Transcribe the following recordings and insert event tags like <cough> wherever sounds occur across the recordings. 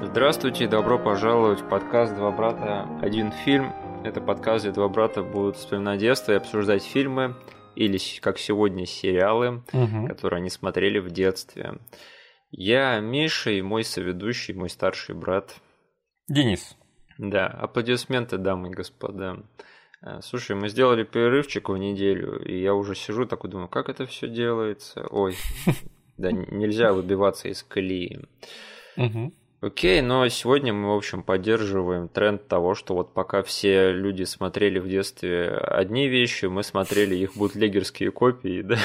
Здравствуйте добро пожаловать в подкаст «Два брата. Один фильм». Это подкаст, где два брата будут вспоминать детство и обсуждать фильмы или, как сегодня, сериалы, Мгм. которые они смотрели в детстве. Я Миша и мой соведущий, мой старший брат. Денис. Да, аплодисменты, дамы и господа. Э, Слушай, мы сделали перерывчик в неделю, и я уже сижу такой думаю, как это все делается? Ой, <laughs> да нельзя выбиваться из колеи. Окей, но сегодня мы, в общем, поддерживаем тренд того, что вот пока все люди смотрели в детстве одни вещи, мы смотрели их бутлегерские копии, да.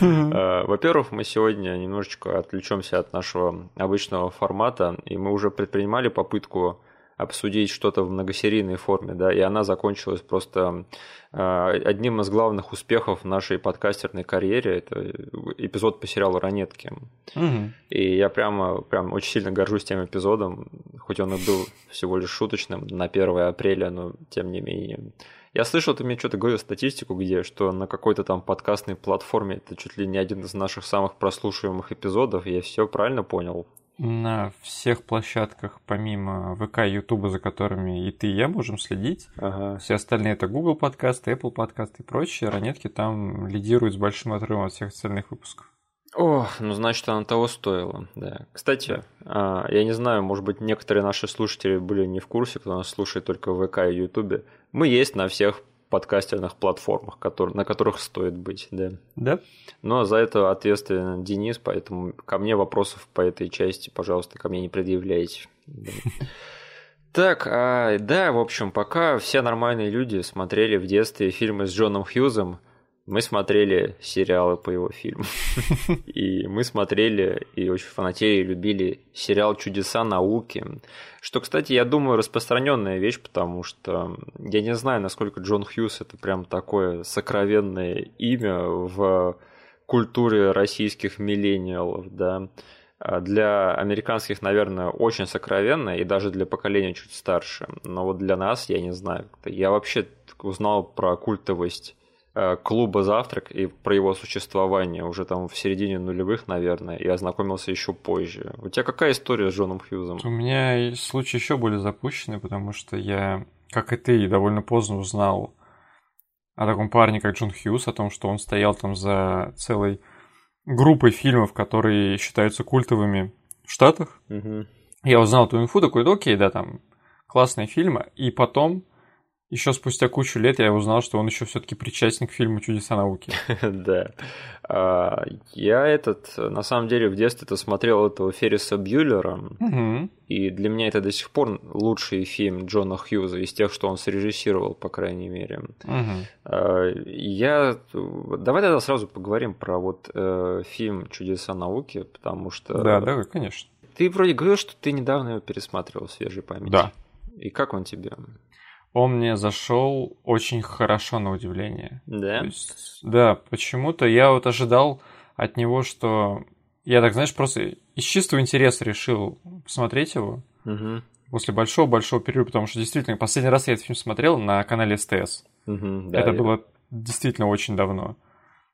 А, Во-первых, мы сегодня немножечко отвлечемся от нашего обычного формата, и мы уже предпринимали попытку обсудить что-то в многосерийной форме, да, и она закончилась просто а, одним из главных успехов в нашей подкастерной карьере. Это эпизод по сериалу «Ранетки». Мгм. И я прямо, прям очень сильно горжусь тем эпизодом, хоть он и был всего лишь шуточным на 1 апреля, но тем не менее. Я слышал, ты мне что-то говорил статистику, где, что на какой-то там подкастной платформе это чуть ли не один из наших самых прослушиваемых эпизодов. Я все правильно понял? На всех площадках, помимо ВК и Ютуба, за которыми и ты, и я можем следить, Ага. все остальные это Google подкасты, Apple подкасты и прочие, ранетки там лидируют с большим отрывом от всех остальных выпусков. О, ну значит, оно того стоило, да. Кстати, а, я не знаю, может быть, некоторые наши слушатели были не в курсе, кто нас слушает только в ВК и Ютубе. Мы есть на всех подкастерных платформах, которые, на которых стоит быть, да. Да? Но за это ответственен Денис, поэтому ко мне вопросов по этой части, пожалуйста, ко мне не предъявляйте. <laughs> Так, а, да, в общем, пока все нормальные люди смотрели в детстве фильмы с Джоном Хьюзом, мы смотрели сериалы по его фильмам. <laughs> И мы смотрели и очень фанатели и любили сериал «Чудеса науки». Что, кстати, я думаю, распространенная вещь, потому что я не знаю, насколько Джон Хьюз это прям такое сокровенное имя в культуре российских миллениалов, да. А Для американских, наверное, очень сокровенно, и даже для поколения чуть старше. Но вот для нас, я не знаю, я вообще узнал про культовость клуба «Завтрак» и про его существование уже там в середине нулевых, наверное, и ознакомился еще позже. У тебя какая история с Джоном Хьюзом? У меня есть случай еще более запущенный, потому что я, как и ты, довольно поздно узнал о таком парне, как Джон Хьюз, о том, что он стоял там за целой группой фильмов, которые считаются культовыми в Штатах. Мгм. Я узнал эту инфу, такой, да окей, да, там классные фильмы. И потом, еще спустя кучу лет, я узнал, что он еще все-таки причастен к фильму «Чудеса науки». <laughs> Да. А, Я этот, на самом деле, в детстве-то смотрел этого Ферриса Бьюлера, и для меня это до сих пор лучший фильм Джона Хьюза из тех, что он срежиссировал, по крайней мере. А, Я... Давай тогда сразу поговорим про вот э, фильм «Чудеса науки», потому что... Да, да, конечно. Ты вроде говорил, что ты недавно его пересматривал в свежей памяти. Да. И как он тебе? Он мне зашел очень хорошо на удивление. Да? То есть, да, почему-то я вот ожидал от него, что я так, знаешь, просто из чистого интереса решил посмотреть его Мгм. после большого-большого перерыва, потому что действительно последний раз я этот фильм смотрел на канале СТС. Мгм, да, Это я- было действительно очень давно.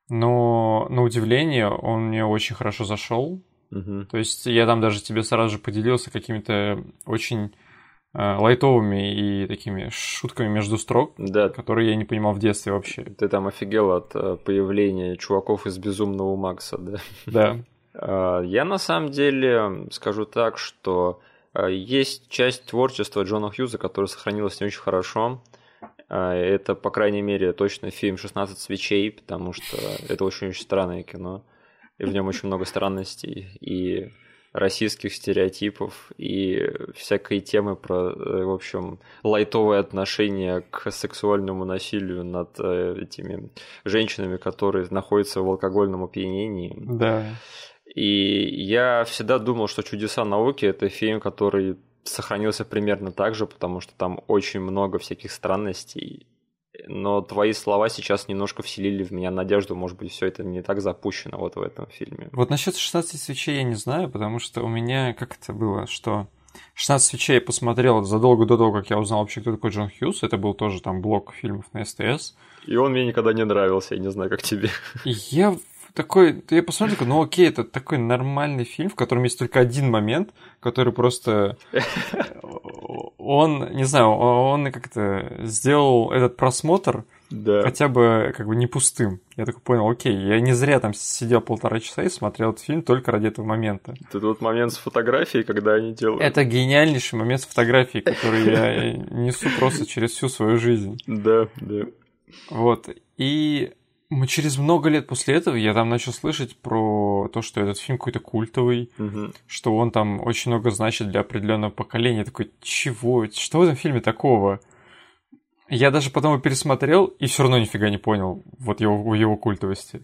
Но на удивление он мне очень хорошо зашел. Мгм. То есть я там даже тебе сразу же поделился какими-то очень лайтовыми и такими шутками между строк, Да, которые я не понимал в детстве вообще. Ты там офигел от э, появления чуваков из Безумного Макса, да? Да. <laughs> А, Я на самом деле скажу так, что э, есть часть творчества Джона Хьюза, которая сохранилась не очень хорошо. А, Это, по крайней мере, точно фильм «16 свечей», потому что это очень-очень странное кино. И в нем очень много странностей и российских стереотипов, и всякой темы про, э, в общем, лайтовое отношение к сексуальному насилию над э, этими женщинами, которые находятся в алкогольном опьянении. Да. И я всегда думал, что «Чудеса науки» — это фильм, который сохранился примерно так же, потому что там очень много всяких странностей. Но твои слова сейчас немножко вселили в меня надежду, может быть, все это не так запущено вот в этом фильме. Вот насчет 16 свечей я не знаю, потому что у меня как это было, что 16 свечей я посмотрел задолго до того, как я узнал вообще, кто такой Джон Хьюз. Это был тоже там блок фильмов на СТС. И он мне никогда не нравился, я не знаю, как тебе. Я такой, я посмотрел, такой, ну окей, это такой нормальный фильм, в котором есть только один момент, который просто... Он, не знаю, он как-то сделал этот просмотр да. хотя бы как бы не пустым. Я такой понял, окей, я не зря там сидел полтора часа и смотрел этот фильм только ради этого момента. Это вот момент с фотографией, когда они делают. Это гениальнейший момент с фотографией, который я несу просто через всю свою жизнь. Да, да. Вот. И мы через много лет после этого я там начал слышать про то, что этот фильм какой-то культовый, угу. что он там очень много значит для определенного поколения. Я такой, чего? Что в этом фильме такого? Я даже потом его пересмотрел и все равно нифига не понял вот его, его культовости.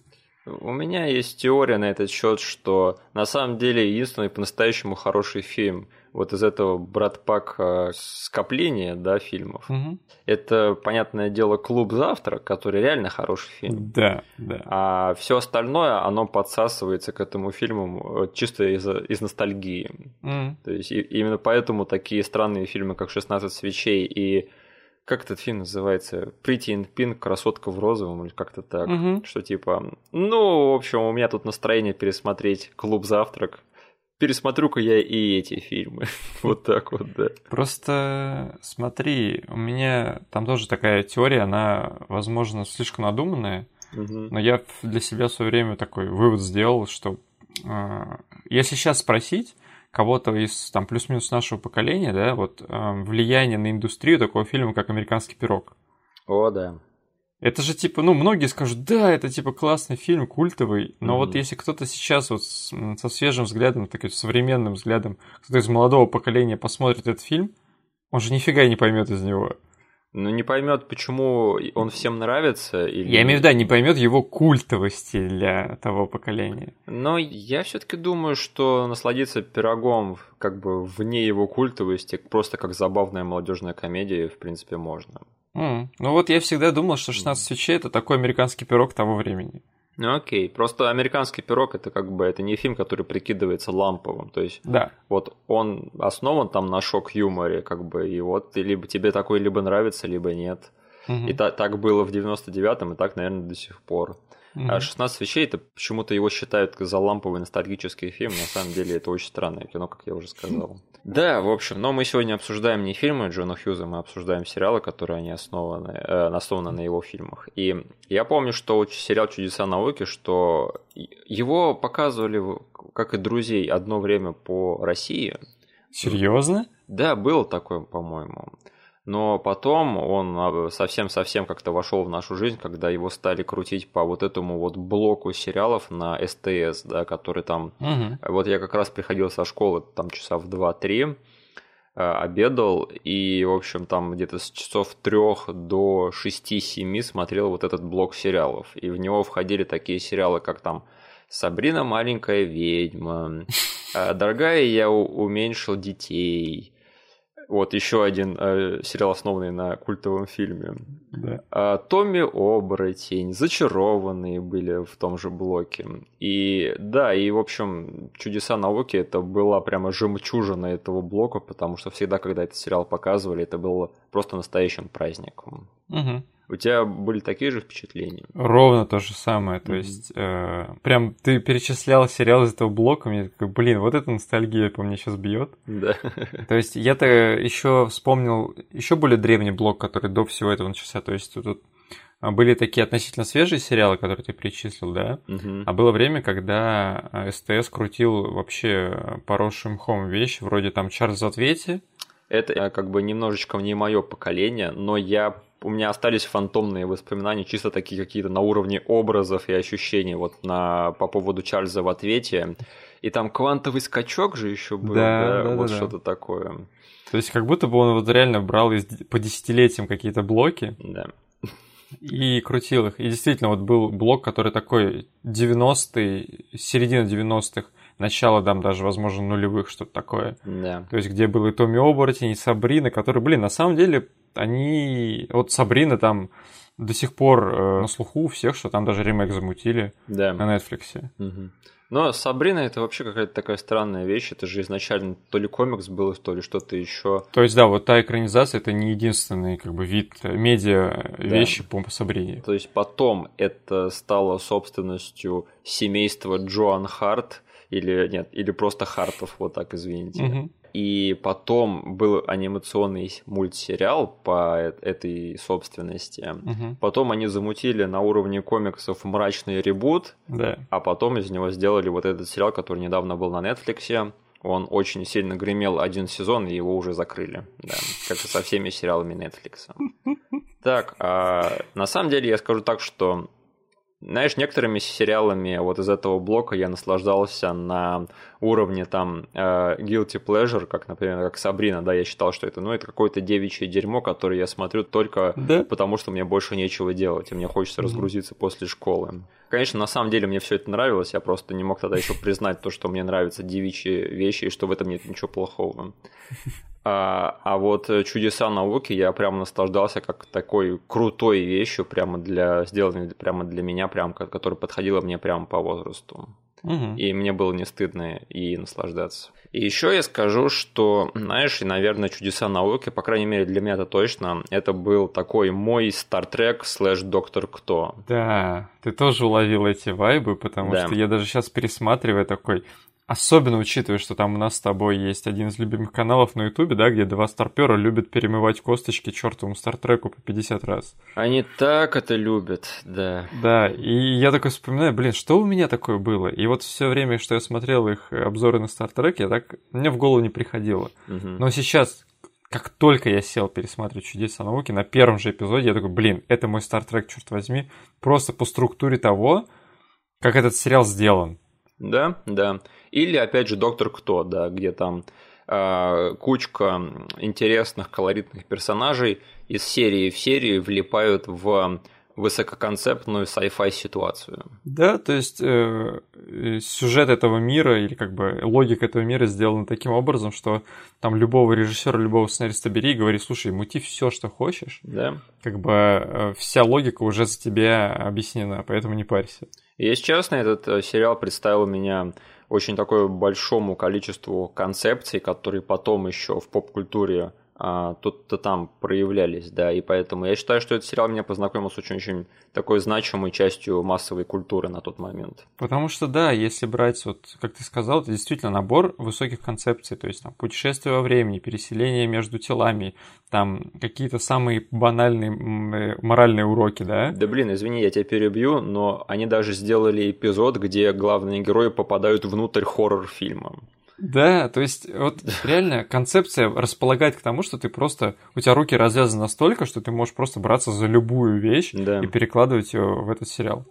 У меня есть теория на этот счет, что на самом деле единственный по-настоящему хороший фильм вот из этого братпак э, скопления да, фильмов. Угу. Это, понятное дело, клуб завтра, который реально хороший фильм. Да, да. А все остальное, оно подсасывается к этому фильму э, чисто из, из ностальгии. Угу. То есть и, именно поэтому такие странные фильмы, как «16 свечей» и как этот фильм называется? Pretty in Pink, красотка в розовом, или как-то так. Угу. Что типа, ну, в общем, у меня тут настроение пересмотреть клуб завтрак. Пересмотрю-ка я и эти фильмы. <laughs> вот так вот, да. Просто смотри, у меня там тоже такая теория, она, возможно, слишком надуманная, но я для себя в свое время такой вывод сделал, что э, если сейчас спросить, кого-то из там плюс-минус нашего поколения, да, вот э, влияние на индустрию такого фильма, как «Американский пирог». О, да. Это же типа, ну, многие скажут, да, это типа классный фильм, культовый, но mm-hmm. вот если кто-то сейчас вот с, со свежим взглядом, таким современным взглядом, кто-то из молодого поколения посмотрит этот фильм, он же нифига не поймет из него. Ну, не поймет, почему он всем нравится. Или... Я имею в виду, не поймет его культовости для того поколения. Но я все-таки думаю, что насладиться пирогом как бы вне его культовости, просто как забавная молодежная комедия, в принципе, можно. Mm. Ну вот я всегда думал, что 16 свечей это такой американский пирог того времени. Ну окей, просто американский пирог это как бы это не фильм, который прикидывается ламповым, то есть да. вот он основан там на шок-юморе, как бы, и вот либо тебе такой либо нравится, либо нет. Угу. И та, так было в 99-м, и так, наверное, до сих пор. Mm-hmm. А 16 вещей это почему-то его считают за ламповый ностальгический фильм. На самом деле это очень странное кино, как я уже сказал. Да, в общем, но мы сегодня обсуждаем не фильмы Джона Хьюза, мы обсуждаем сериалы, которые они основаны, э, основаны на его фильмах. И я помню, что сериал «Чудеса науки», что его показывали, как и «Друзей», одно время по России. Серьезно? Да, было такое, по-моему но потом он а, совсем-совсем как-то вошел в нашу жизнь, когда его стали крутить по вот этому вот блоку сериалов на СТС, да, который там... Угу. Вот я как раз приходил со школы там часа в 2-3, а, обедал, и, в общем, там где-то с часов трех до 6-7 смотрел вот этот блок сериалов. И в него входили такие сериалы, как там «Сабрина маленькая ведьма», «А, <laughs> «Дорогая, я уменьшил детей», вот еще один э, сериал, основанный на культовом фильме. Да. А, Томми Оборотень, Зачарованные были в том же блоке. И да, и в общем, Чудеса науки это была прямо жемчужина этого блока, потому что всегда, когда этот сериал показывали, это было просто настоящим праздником. Угу. У тебя были такие же впечатления? Ровно то же самое. То mm-hmm. есть, э, прям ты перечислял сериал из этого блока, мне такой, блин, вот эта ностальгия по мне сейчас бьет. Да. То есть, я-то еще вспомнил еще более древний блок, который до всего этого начался. То есть, тут были такие относительно свежие сериалы, которые ты перечислил, да? Угу. А было время, когда СТС крутил вообще поросшим хом вещи, вроде там Чарльз в ответе. Это э, как бы немножечко не мое поколение, но я у меня остались фантомные воспоминания, чисто такие какие-то на уровне образов и ощущений вот на, по поводу Чарльза в ответе. И там квантовый скачок же еще был, да, да, да вот да, что-то да. такое. То есть как будто бы он вот реально брал из, по десятилетиям какие-то блоки. Да. И крутил их. И действительно, вот был блок, который такой 90-й, середина 90-х, начало там даже, возможно, нулевых, что-то такое. Да. То есть, где был и Томми Оборотень, и Сабрина, которые, блин, на самом деле, они... Вот Сабрина там до сих пор э, на слуху у всех, что там даже ремейк замутили Да. на Netflix. Мгм. Но Сабрина это вообще какая-то такая странная вещь. Это же изначально то ли комикс был, то ли что-то еще. То есть, да, вот та экранизация это не единственный как бы вид э, медиа вещи по Сабрине. То есть потом это стало собственностью семейства Джоан Харт, или нет, или просто Хартов, вот так, извините. Мгм. И потом был анимационный мультсериал по э- этой собственности. Мгм. Потом они замутили на уровне комиксов мрачный ребут, Да. а потом из него сделали вот этот сериал, который недавно был на Netflix. Он очень сильно гремел один сезон, и его уже закрыли. Да, как и со всеми сериалами Netflix. Так, а на самом деле я скажу так, что знаешь, некоторыми сериалами вот из этого блока я наслаждался на уровне там э, guilty pleasure, как, например, как Сабрина, да, я считал, что это, ну, это какое-то девичье дерьмо, которое я смотрю только Да? потому что мне больше нечего делать, и мне хочется Мгм. разгрузиться после школы. Конечно, на самом деле мне все это нравилось, я просто не мог тогда еще признать то, что мне нравятся девичьи вещи, и что в этом нет ничего плохого. А, а вот э, чудеса науки я прям наслаждался как такой крутой вещью, прямо для сделанной прямо для меня, прям ко- которая подходила мне прямо по возрасту. Мгм. И мне было не стыдно и наслаждаться. И еще я скажу, что, знаешь, и, наверное, чудеса науки, по крайней мере, для меня это точно, это был такой мой Стартрек слэш Доктор Кто. Да, ты тоже уловил эти вайбы, потому Да. что я даже сейчас пересматриваю такой, особенно учитывая, что там у нас с тобой есть один из любимых каналов на Ютубе, да, где два старпера любят перемывать косточки чертовому Стартреку по 50 раз. Они так это любят, да. Да, и я такой вспоминаю, блин, что у меня такое было? И вот все время, что я смотрел их обзоры на Стартрек, я так, мне в голову не приходило. Мгм. Но сейчас, как только я сел пересматривать «Чудеса науки», на первом же эпизоде я такой, блин, это мой Стартрек, черт возьми, просто по структуре того, как этот сериал сделан. Да, да. Или, опять же, Доктор Кто, да, где там а, кучка интересных, колоритных персонажей из серии в серию влипают в высококонцептную sci-fi ситуацию. Да, то есть э, э, сюжет этого мира или как бы логика этого мира сделана таким образом, что там любого режиссера, любого сценариста бери и говори, слушай, мути все, что хочешь, Да. как бы э, вся логика уже за тебя объяснена, поэтому не парься. Если честно, этот э, сериал представил меня очень такое большому количеству концепций, которые потом еще в поп-культуре тут-то там проявлялись, да, и поэтому я считаю, что этот сериал меня познакомил с очень-очень такой значимой частью массовой культуры на тот момент. Потому что, да, если брать, вот, как ты сказал, это действительно набор высоких концепций, то есть там путешествие во времени, переселение между телами, там какие-то самые банальные э, моральные уроки, да? Да блин, извини, я тебя перебью, но они даже сделали эпизод, где главные герои попадают внутрь хоррор-фильма. Да, то есть вот реально концепция располагает к тому, что ты просто, у тебя руки развязаны настолько, что ты можешь просто браться за любую вещь Да. и перекладывать ее в этот сериал.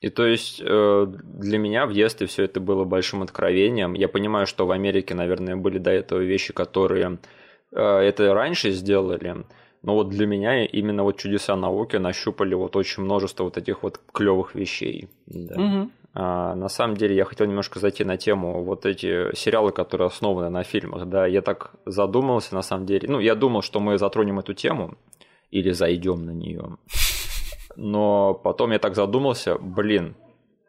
И то есть э, для меня в детстве все это было большим откровением. Я понимаю, что в Америке, наверное, были до этого вещи, которые э, это раньше сделали. Но вот для меня именно вот чудеса науки нащупали вот очень множество вот этих вот клевых вещей. Да. Мгм. А, на самом деле я хотел немножко зайти на тему вот эти сериалы, которые основаны на фильмах. Да, я так задумался на самом деле. Ну, я думал, что мы затронем эту тему или зайдем на нее. Но потом я так задумался, блин,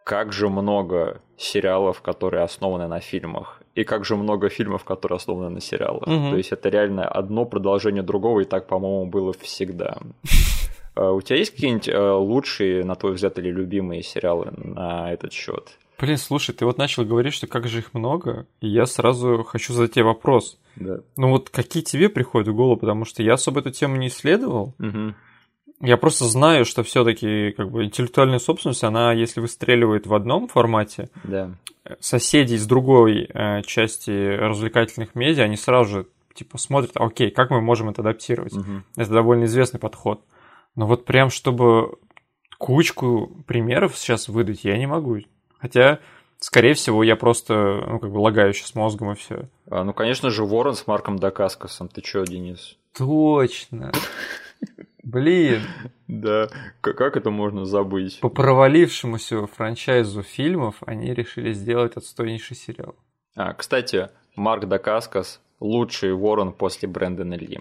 как же много сериалов, которые основаны на фильмах, и как же много фильмов, которые основаны на сериалах. Мгм. То есть это реально одно продолжение другого, и так, по-моему, было всегда. А У тебя есть какие-нибудь э, лучшие, на твой взгляд, или любимые сериалы на этот счет? Блин, слушай, ты вот начал говорить, что как же их много, и я сразу хочу задать тебе вопрос. Да. Ну вот какие тебе приходят в голову, потому что я особо эту тему не исследовал. Мгм. Я просто знаю, что все-таки как бы интеллектуальная собственность, она если выстреливает в одном формате, Да. соседи из другой э, части развлекательных медиа, они сразу же типа смотрят, «А, окей, как мы можем это адаптировать. Мгм. Это довольно известный подход. Но вот прям чтобы кучку примеров сейчас выдать, я не могу. Хотя, скорее всего, я просто, ну, как бы лагаю сейчас мозгом и все. А, ну, конечно же, Ворон с Марком Дакаскосом. Ты чё, Денис? Точно. Блин, Да. Как это можно забыть? по провалившемуся франчайзу фильмов они решили сделать отстойнейший сериал. А, кстати, Марк Дакаскос лучший ворон после Брэндона Ли.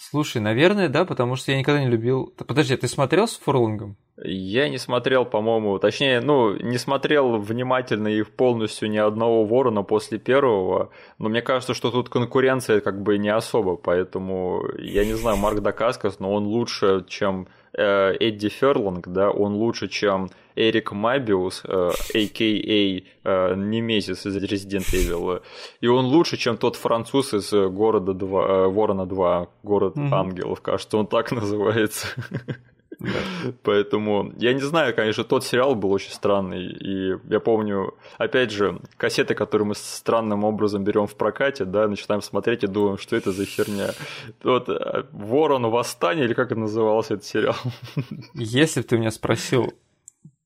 Слушай, наверное, да, потому что я никогда не любил... Подожди, ты смотрел с Фурлангом? Я не смотрел, по-моему, точнее, ну, не смотрел внимательно их полностью ни одного ворона после первого, но мне кажется, что тут конкуренция как бы не особо, поэтому я не знаю, Марк Дакаскас, но он лучше, чем э, Эдди Ферланг, да, он лучше, чем Эрик Мабиус, э, а.к.а. Э, Немезис из Resident Evil, и он лучше, чем тот француз из города 2, э, Ворона 2, город mm-hmm. ангелов, кажется, он так <laughs> называется. Поэтому я не знаю, конечно, тот сериал был очень странный. И я помню, опять же, кассеты, которые мы странным образом берем в прокате, да, начинаем смотреть и думаем, что это за херня. Вот э, Ворон Восстание, или как это назывался этот сериал? Если бы ты меня спросил,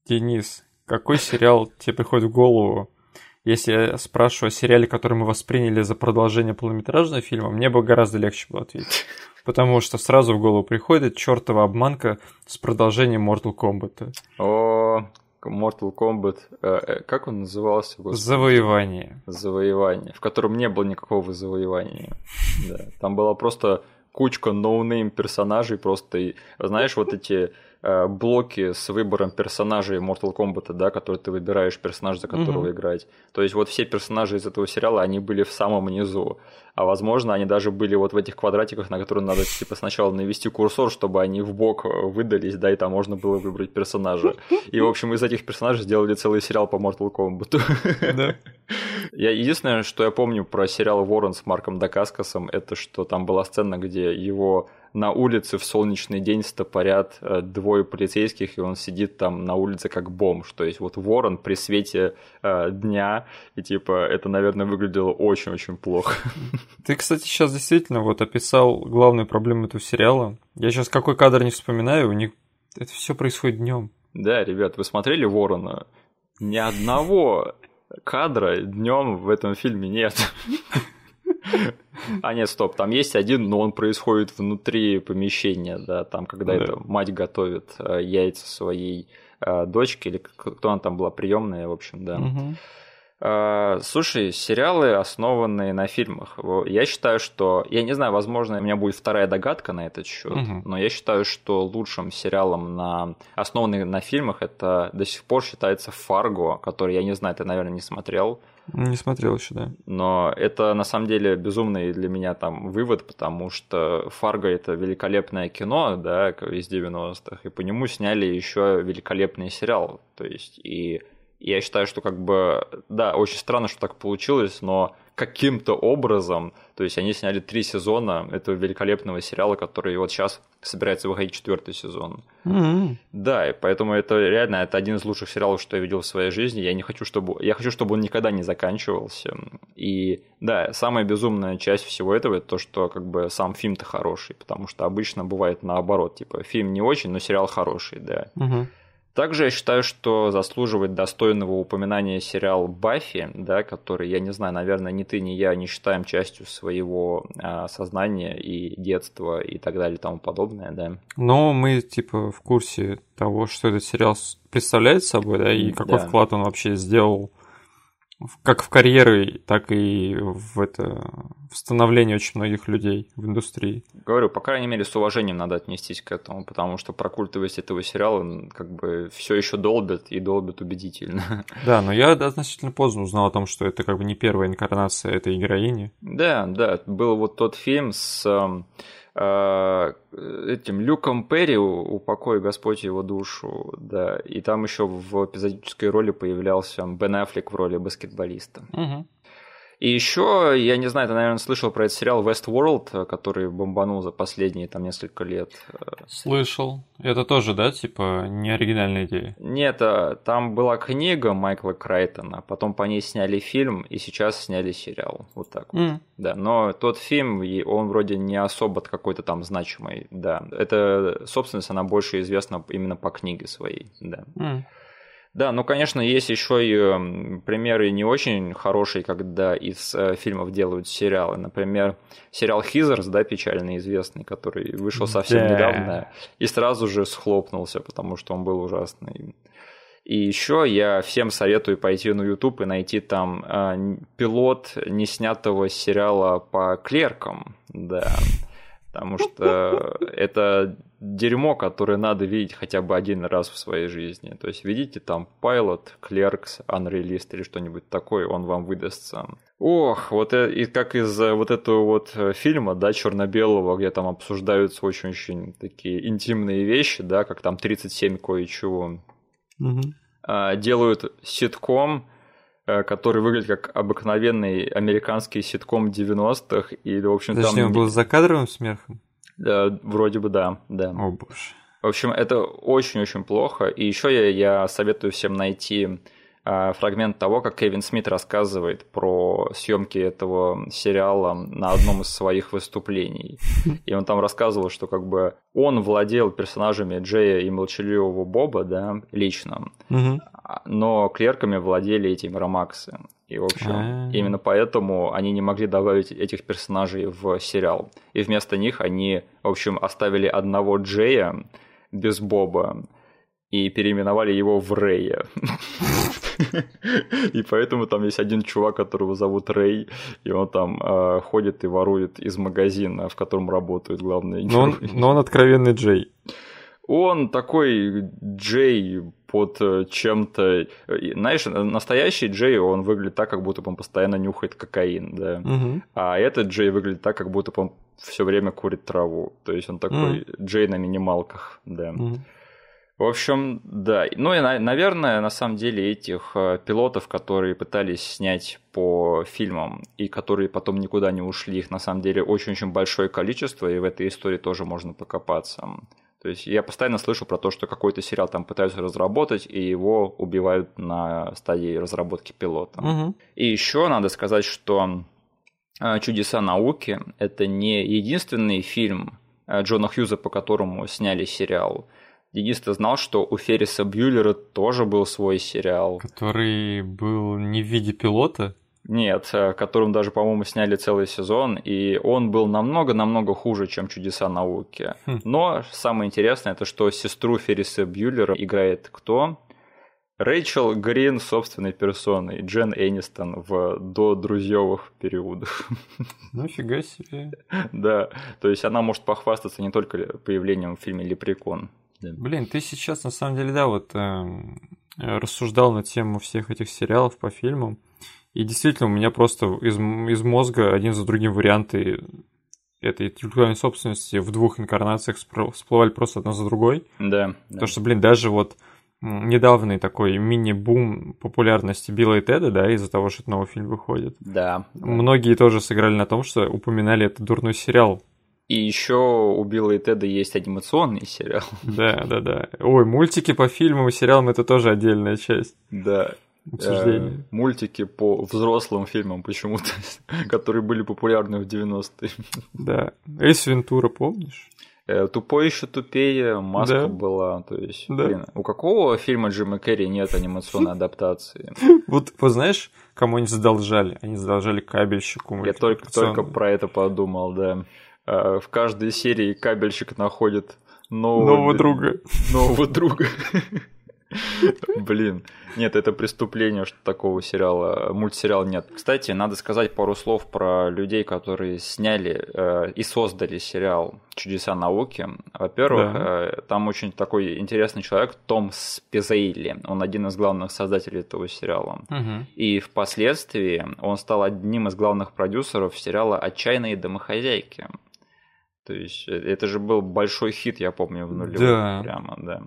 Денис, какой сериал тебе приходит в голову, если я спрашиваю о сериале, который мы восприняли за продолжение полнометражного фильма, мне бы гораздо легче было ответить. Потому что сразу в голову приходит чертова обманка с продолжением Mortal Kombat. О, Mortal Kombat, э, э, как он назывался? Господи? Завоевание. Завоевание, в котором не было никакого завоевания. Да. Там была просто кучка no-name персонажей, просто, знаешь, вот эти Э, блоки с выбором персонажей Mortal Kombat, да, который ты выбираешь персонаж, за которого угу. играть. То есть вот все персонажи из этого сериала, они были в самом низу. А возможно, они даже были вот в этих квадратиках, на которые надо типа сначала навести курсор, чтобы они в бок выдались, да, и там можно было выбрать персонажа. И, в общем, из этих персонажей сделали целый сериал по Mortal Kombat. Да. Я единственное, что я помню про сериал Ворон с Марком Дакаскасом, это что там была сцена, где его на улице в солнечный день стопорят э, двое полицейских, и он сидит там на улице как бомж. То есть вот ворон при свете э, дня, и типа это, наверное, выглядело очень-очень плохо. <laughs> Ты, кстати, сейчас действительно вот описал главную проблему этого сериала. Я сейчас какой кадр не вспоминаю, у них это все происходит днем. Да, ребят, вы смотрели Ворона? Ни одного кадра днем в этом фильме нет. <laughs> А нет, стоп, там есть один, но он происходит внутри помещения, да, там, когда да. это мать готовит э, яйца своей э, дочке, или кто она там была, приемная, в общем, да. Угу. Слушай, сериалы, основанные на фильмах. Я считаю, что. Я не знаю, возможно, у меня будет вторая догадка на этот счет, угу. но я считаю, что лучшим сериалом, на... основанным на фильмах, это до сих пор считается Фарго, который, я не знаю, ты, наверное, не смотрел. Не смотрел еще, да. Но это на самом деле безумный для меня там вывод, потому что Фарго это великолепное кино, да, из 90-х, и по нему сняли еще великолепный сериал. То есть, и я считаю, что как бы, да, очень странно, что так получилось, но каким-то образом, то есть они сняли три сезона этого великолепного сериала, который вот сейчас собирается выходить четвертый сезон. Mm-hmm. Да, и поэтому это реально это один из лучших сериалов, что я видел в своей жизни. Я не хочу, чтобы я хочу, чтобы он никогда не заканчивался. И да, самая безумная часть всего этого это то, что как бы сам фильм-то хороший, потому что обычно бывает наоборот, типа фильм не очень, но сериал хороший, да. Mm-hmm. Также я считаю, что заслуживает достойного упоминания сериал «Баффи», да, который, я не знаю, наверное, ни ты, ни я не считаем частью своего а, сознания и детства и так далее и тому подобное, да. Но мы, типа, в курсе того, что этот сериал представляет собой, да, и какой да. вклад он вообще сделал как в карьеры, так и в это в становление очень многих людей в индустрии. Говорю, по крайней мере, с уважением надо отнестись к этому, потому что про культовость этого сериала как бы все еще долбят и долбят убедительно. <laughs> Да, но я относительно поздно узнал о том, что это как бы не первая инкарнация этой героини. Да, да, был вот тот фильм с Э, этим Люком Перри, упокой Господь его душу, да, и там еще в эпизодической роли появлялся Бен Аффлек в роли баскетболиста. Угу. И еще, я не знаю, ты, наверное, слышал про этот сериал Westworld, который бомбанул за последние там несколько лет. Слышал. Это тоже, да, типа, не оригинальная идея? Нет, а, там была книга Майкла Крайтона, потом по ней сняли фильм, и сейчас сняли сериал. Вот так mm. вот. Да, но тот фильм, он вроде не особо какой-то там значимый, да. Это собственность, она больше известна именно по книге своей, да. Mm. Да, ну, конечно, есть еще и эм, примеры не очень хорошие, когда из э, фильмов делают сериалы. Например, сериал Хизерс, да, печально известный, который вышел совсем да. недавно и сразу же схлопнулся, потому что он был ужасный. И еще я всем советую пойти на YouTube и найти там э, пилот неснятого сериала по клеркам, да. Потому что <laughs> это дерьмо, которое надо видеть хотя бы один раз в своей жизни. То есть видите там Pilot, Clerks, Unreleased или что-нибудь такое, он вам выдастся. Ох, вот э, и как из э, вот этого вот э, фильма, да, черно-белого, где там обсуждаются очень-очень такие интимные вещи, да, как там 37 кое-чего. Угу. Делают ситком, который выглядит как обыкновенный американский ситком 90-х. И, в общем, Точнее, там... он был за кадровым смехом? Да, вроде бы да, да. О боже. В общем, это очень-очень плохо. И еще я, я советую всем найти фрагмент того, как Кевин Смит рассказывает про съемки этого сериала на одном из своих выступлений. И он там рассказывал, что как бы он владел персонажами Джея и молчаливого Боба, да, лично, но клерками владели эти Миромаксы. И, в общем, А-а-а. именно поэтому они не могли добавить этих персонажей в сериал. И вместо них они, в общем, оставили одного Джея без Боба и переименовали его в Рэя. И поэтому там есть один чувак, которого зовут Рэй, и он там э, ходит и ворует из магазина, в котором работают главные но он, но он откровенный Джей. Он такой Джей под э, чем-то... Знаешь, настоящий Джей, он выглядит так, как будто бы он постоянно нюхает кокаин, да. Угу. А этот Джей выглядит так, как будто бы он все время курит траву. То есть он такой угу. Джей на минималках, да. Угу. В общем, да. Ну и, наверное, на самом деле этих э, пилотов, которые пытались снять по фильмам и которые потом никуда не ушли, их на самом деле очень-очень большое количество, и в этой истории тоже можно покопаться. То есть я постоянно слышу про то, что какой-то сериал там пытаются разработать, и его убивают на стадии разработки пилота. Угу. И еще надо сказать, что э, «Чудеса науки» — это не единственный фильм э, Джона Хьюза, по которому сняли сериал — Денис, ты знал, что у Ферриса Бьюлера тоже был свой сериал? Который был не в виде пилота? Нет, э, которым даже, по-моему, сняли целый сезон, и он был намного-намного хуже, чем «Чудеса науки». Хм. Но самое интересное, это что сестру Ферриса Бьюлера играет кто? Рэйчел Грин собственной персоной, Джен Энистон в до друзьевых периодах. <laughs> Ну, фига себе. Да, то есть она может похвастаться не только появлением в фильме «Лепрекон». Да. Блин, ты сейчас на самом деле, да, вот э, рассуждал на тему всех этих сериалов по фильмам. И действительно, у меня просто из, из мозга один за другим варианты этой интеллектуальной собственности в двух инкарнациях всплывали просто одна за другой. Да. Потому да. что, блин, даже вот недавний такой мини-бум популярности Билла и Теда, да, из-за того, что новый фильм выходит. Да. Многие тоже сыграли на том, что упоминали этот дурной сериал и еще у Билла и Теда есть анимационный сериал. <laughs> Да, да, да. Ой, мультики по фильмам и сериалам это тоже отдельная часть. Да. Э, мультики по взрослым фильмам почему-то, <laughs> которые были популярны в 90-е. Да. Эйс Вентура, помнишь? Э, Тупой еще тупее, маска да. была. То есть, да. блин, у какого фильма Джима Керри нет анимационной адаптации? <laughs> Вот, вот знаешь, кому они задолжали? Они задолжали кабельщику. Я только, только про это подумал, да. Э, в каждой серии кабельщик находит нового, нового друга. Нового друга. Блин, нет, это преступление, что такого сериала, мультсериала нет. Кстати, надо сказать пару слов про людей, которые сняли э, и создали сериал «Чудеса науки». Во-первых, да. э, там очень такой интересный человек, Том Спизейли. Он один из главных создателей этого сериала. Угу. И впоследствии он стал одним из главных продюсеров сериала «Отчаянные домохозяйки». То есть э, это же был большой хит, я помню, в нулевых да. прямо, да.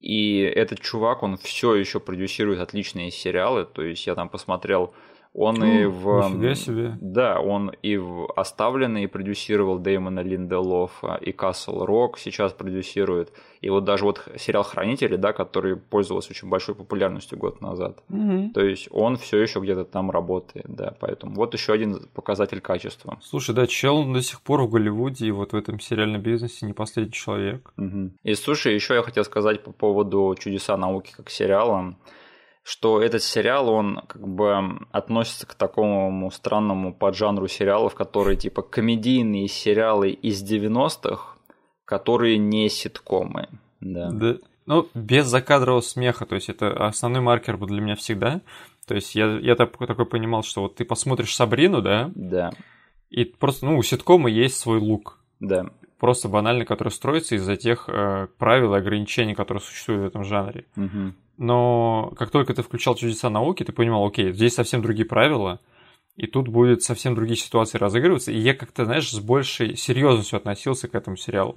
И этот чувак, он все еще продюсирует отличные сериалы. То есть я там посмотрел он ну, и в... себе. Да, он и в «Оставленные» продюсировал Дэймона Линделофа, и «Касл Рок» сейчас продюсирует. И вот даже вот сериал «Хранители», да, который пользовался очень большой популярностью год назад. Угу. То есть он все еще где-то там работает, да, поэтому вот еще один показатель качества. Слушай, да, чел до сих пор в Голливуде и вот в этом сериальном бизнесе не последний человек. Угу. И слушай, еще я хотел сказать по поводу «Чудеса науки» как сериала что этот сериал, он как бы относится к такому странному поджанру сериалов, которые типа комедийные сериалы из 90-х, которые не ситкомы. Да. да. Ну, без закадрового смеха, то есть это основной маркер был для меня всегда. То есть я, я такой, такой понимал, что вот ты посмотришь Сабрину, да? Да. И просто, ну, у ситкома есть свой лук. Да. Просто банально, который строится из-за тех э, правил и ограничений, которые существуют в этом жанре. Угу. Но как только ты включал чудеса науки, ты понимал, окей, здесь совсем другие правила, и тут будет совсем другие ситуации разыгрываться. И я как-то, знаешь, с большей серьезностью относился к этому сериалу.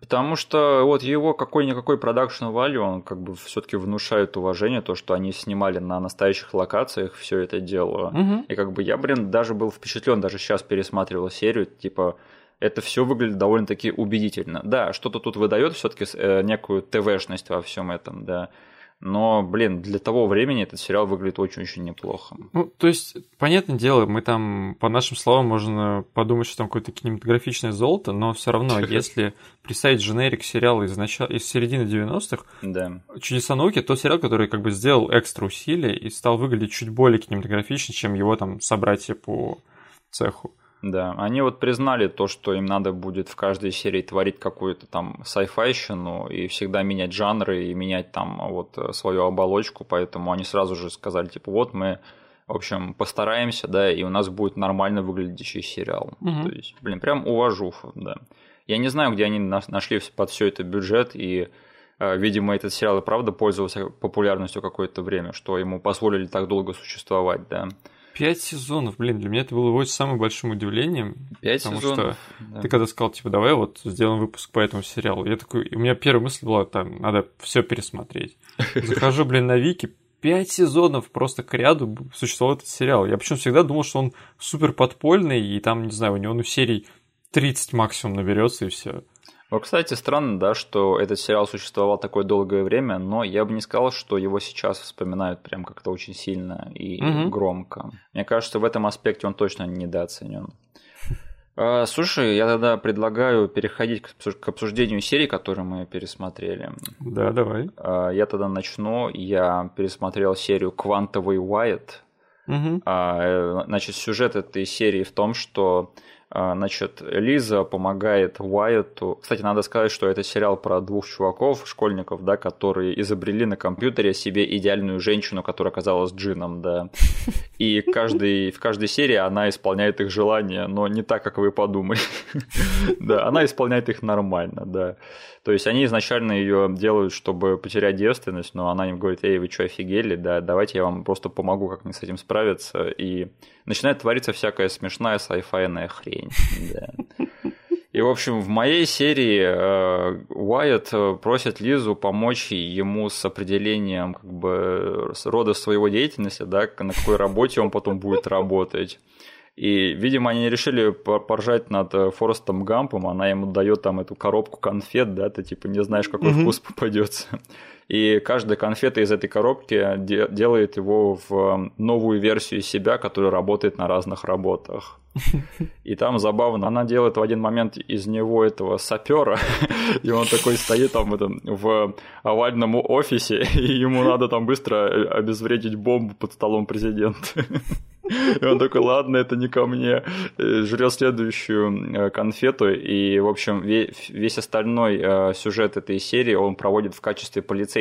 Потому что вот его какой-никакой продакшн value, он как бы все-таки внушает уважение, то, что они снимали на настоящих локациях все это дело. Угу. И как бы я, блин, даже был впечатлен, даже сейчас пересматривал серию, типа, это все выглядит довольно-таки убедительно. Да, что-то тут выдает все-таки э, некую ТВшность во всем этом, да. Но, блин, для того времени этот сериал выглядит очень-очень неплохо. Ну, то есть, понятное дело, мы там, по нашим словам, можно подумать, что там какое-то кинематографичное золото, но все равно, <laughs> если представить дженерик сериала из, начала, из середины 90-х, да. «Чудеса науки» — тот сериал, который как бы сделал экстра усилия и стал выглядеть чуть более кинематографичным, чем его там собратья по цеху. Да, они вот признали то, что им надо будет в каждой серии творить какую-то там сайфайщину и всегда менять жанры и менять там вот свою оболочку, поэтому они сразу же сказали, типа, вот мы, в общем, постараемся, да, и у нас будет нормально выглядящий сериал. Мгм. То есть, блин, прям уважуха, да. Я не знаю, где они на- нашли под все это бюджет, и, э, видимо, этот сериал и правда пользовался популярностью какое-то время, что ему позволили так долго существовать, да. Пять сезонов, блин, для меня это было очень самым большим удивлением. Пять Потому сезонов. да. Ты когда сказал, типа, давай вот сделаем выпуск по этому сериалу, я такой, у меня первая мысль была, там, надо все пересмотреть. Захожу, блин, на Вики, пять сезонов просто к ряду существовал этот сериал. Я почему всегда думал, что он супер подпольный, и там, не знаю, у него ну, серий 30 максимум наберется и все. Вот, кстати, странно, да, что этот сериал существовал такое долгое время, но я бы не сказал, что его сейчас вспоминают прям как-то очень сильно и Мгм. громко. Мне кажется, в этом аспекте он точно недооценен. А, Слушай, я тогда предлагаю переходить к обсуж- к обсуждению серий, которые мы пересмотрели. Да, давай. А, Я тогда начну. Я пересмотрел серию «Квантовый Уайт». Э, Значит, сюжет этой серии в том, что значит, Лиза помогает Уайету. Кстати, надо сказать, что это сериал про двух чуваков, школьников, да, которые изобрели на компьютере себе идеальную женщину, которая оказалась джином, да. И каждый, в каждой серии она исполняет их желания, но не так, как вы подумали. <laughs> Да, она исполняет их нормально, да. То есть они изначально ее делают, чтобы потерять девственность, но она им говорит, эй, вы что, офигели, да, давайте я вам просто помогу как-нибудь с этим справиться. И начинает твориться всякая смешная сайфайная хрень. Да. И, в общем, в моей серии э, Уайт э, просит Лизу помочь ему с определением как бы рода своего деятельности, да, на какой работе он потом будет работать. И, видимо, они решили по- поржать над э, Форестом Гампом, она ему дает там эту коробку конфет, да, ты типа не знаешь, какой вкус попадется. И каждая конфета из этой коробки де- делает его в э, новую версию себя, которая работает на разных работах. И там забавно, она делает в один момент из него этого сапера, <laughs> и он такой стоит там в, этом, в овальном офисе, <laughs> и ему надо там быстро обезвредить бомбу под столом президента. <laughs> И он такой, ладно, это не ко мне. Э, Жрет следующую э, конфету, и, в общем, ве- весь остальной э, сюжет этой серии он проводит в качестве полицейского.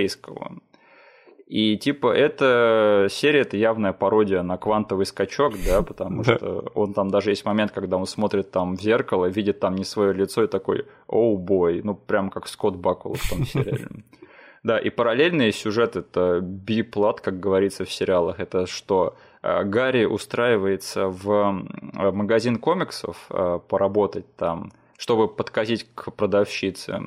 И типа эта серия это явная пародия на квантовый скачок, да, <laughs> потому что он там даже есть момент, когда он смотрит там в зеркало, видит там не свое лицо и такой, оу бой, ну прям как Скотт Бакул в том сериале. Да, и параллельный сюжет это биплат, как говорится в сериалах, это что э, Гарри устраивается в э, магазин комиксов э, поработать там, чтобы подкатить к продавщице.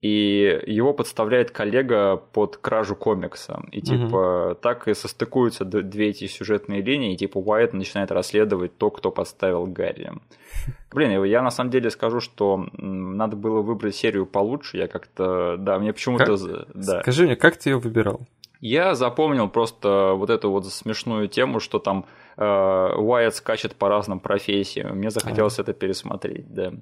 И его подставляет коллега под кражу комикса. И типа так и состыкуются две эти сюжетные линии, и типа Уайт начинает расследовать то, кто подставил Гарри. <laughs> Блин, я на самом деле скажу, что надо было выбрать серию получше. Я как-то, да, мне почему-то, Как? да. Скажи мне, как ты ее выбирал? Я запомнил просто вот эту вот смешную тему, что там э, Уайт скачет по разным профессиям. Мне захотелось это пересмотреть, да.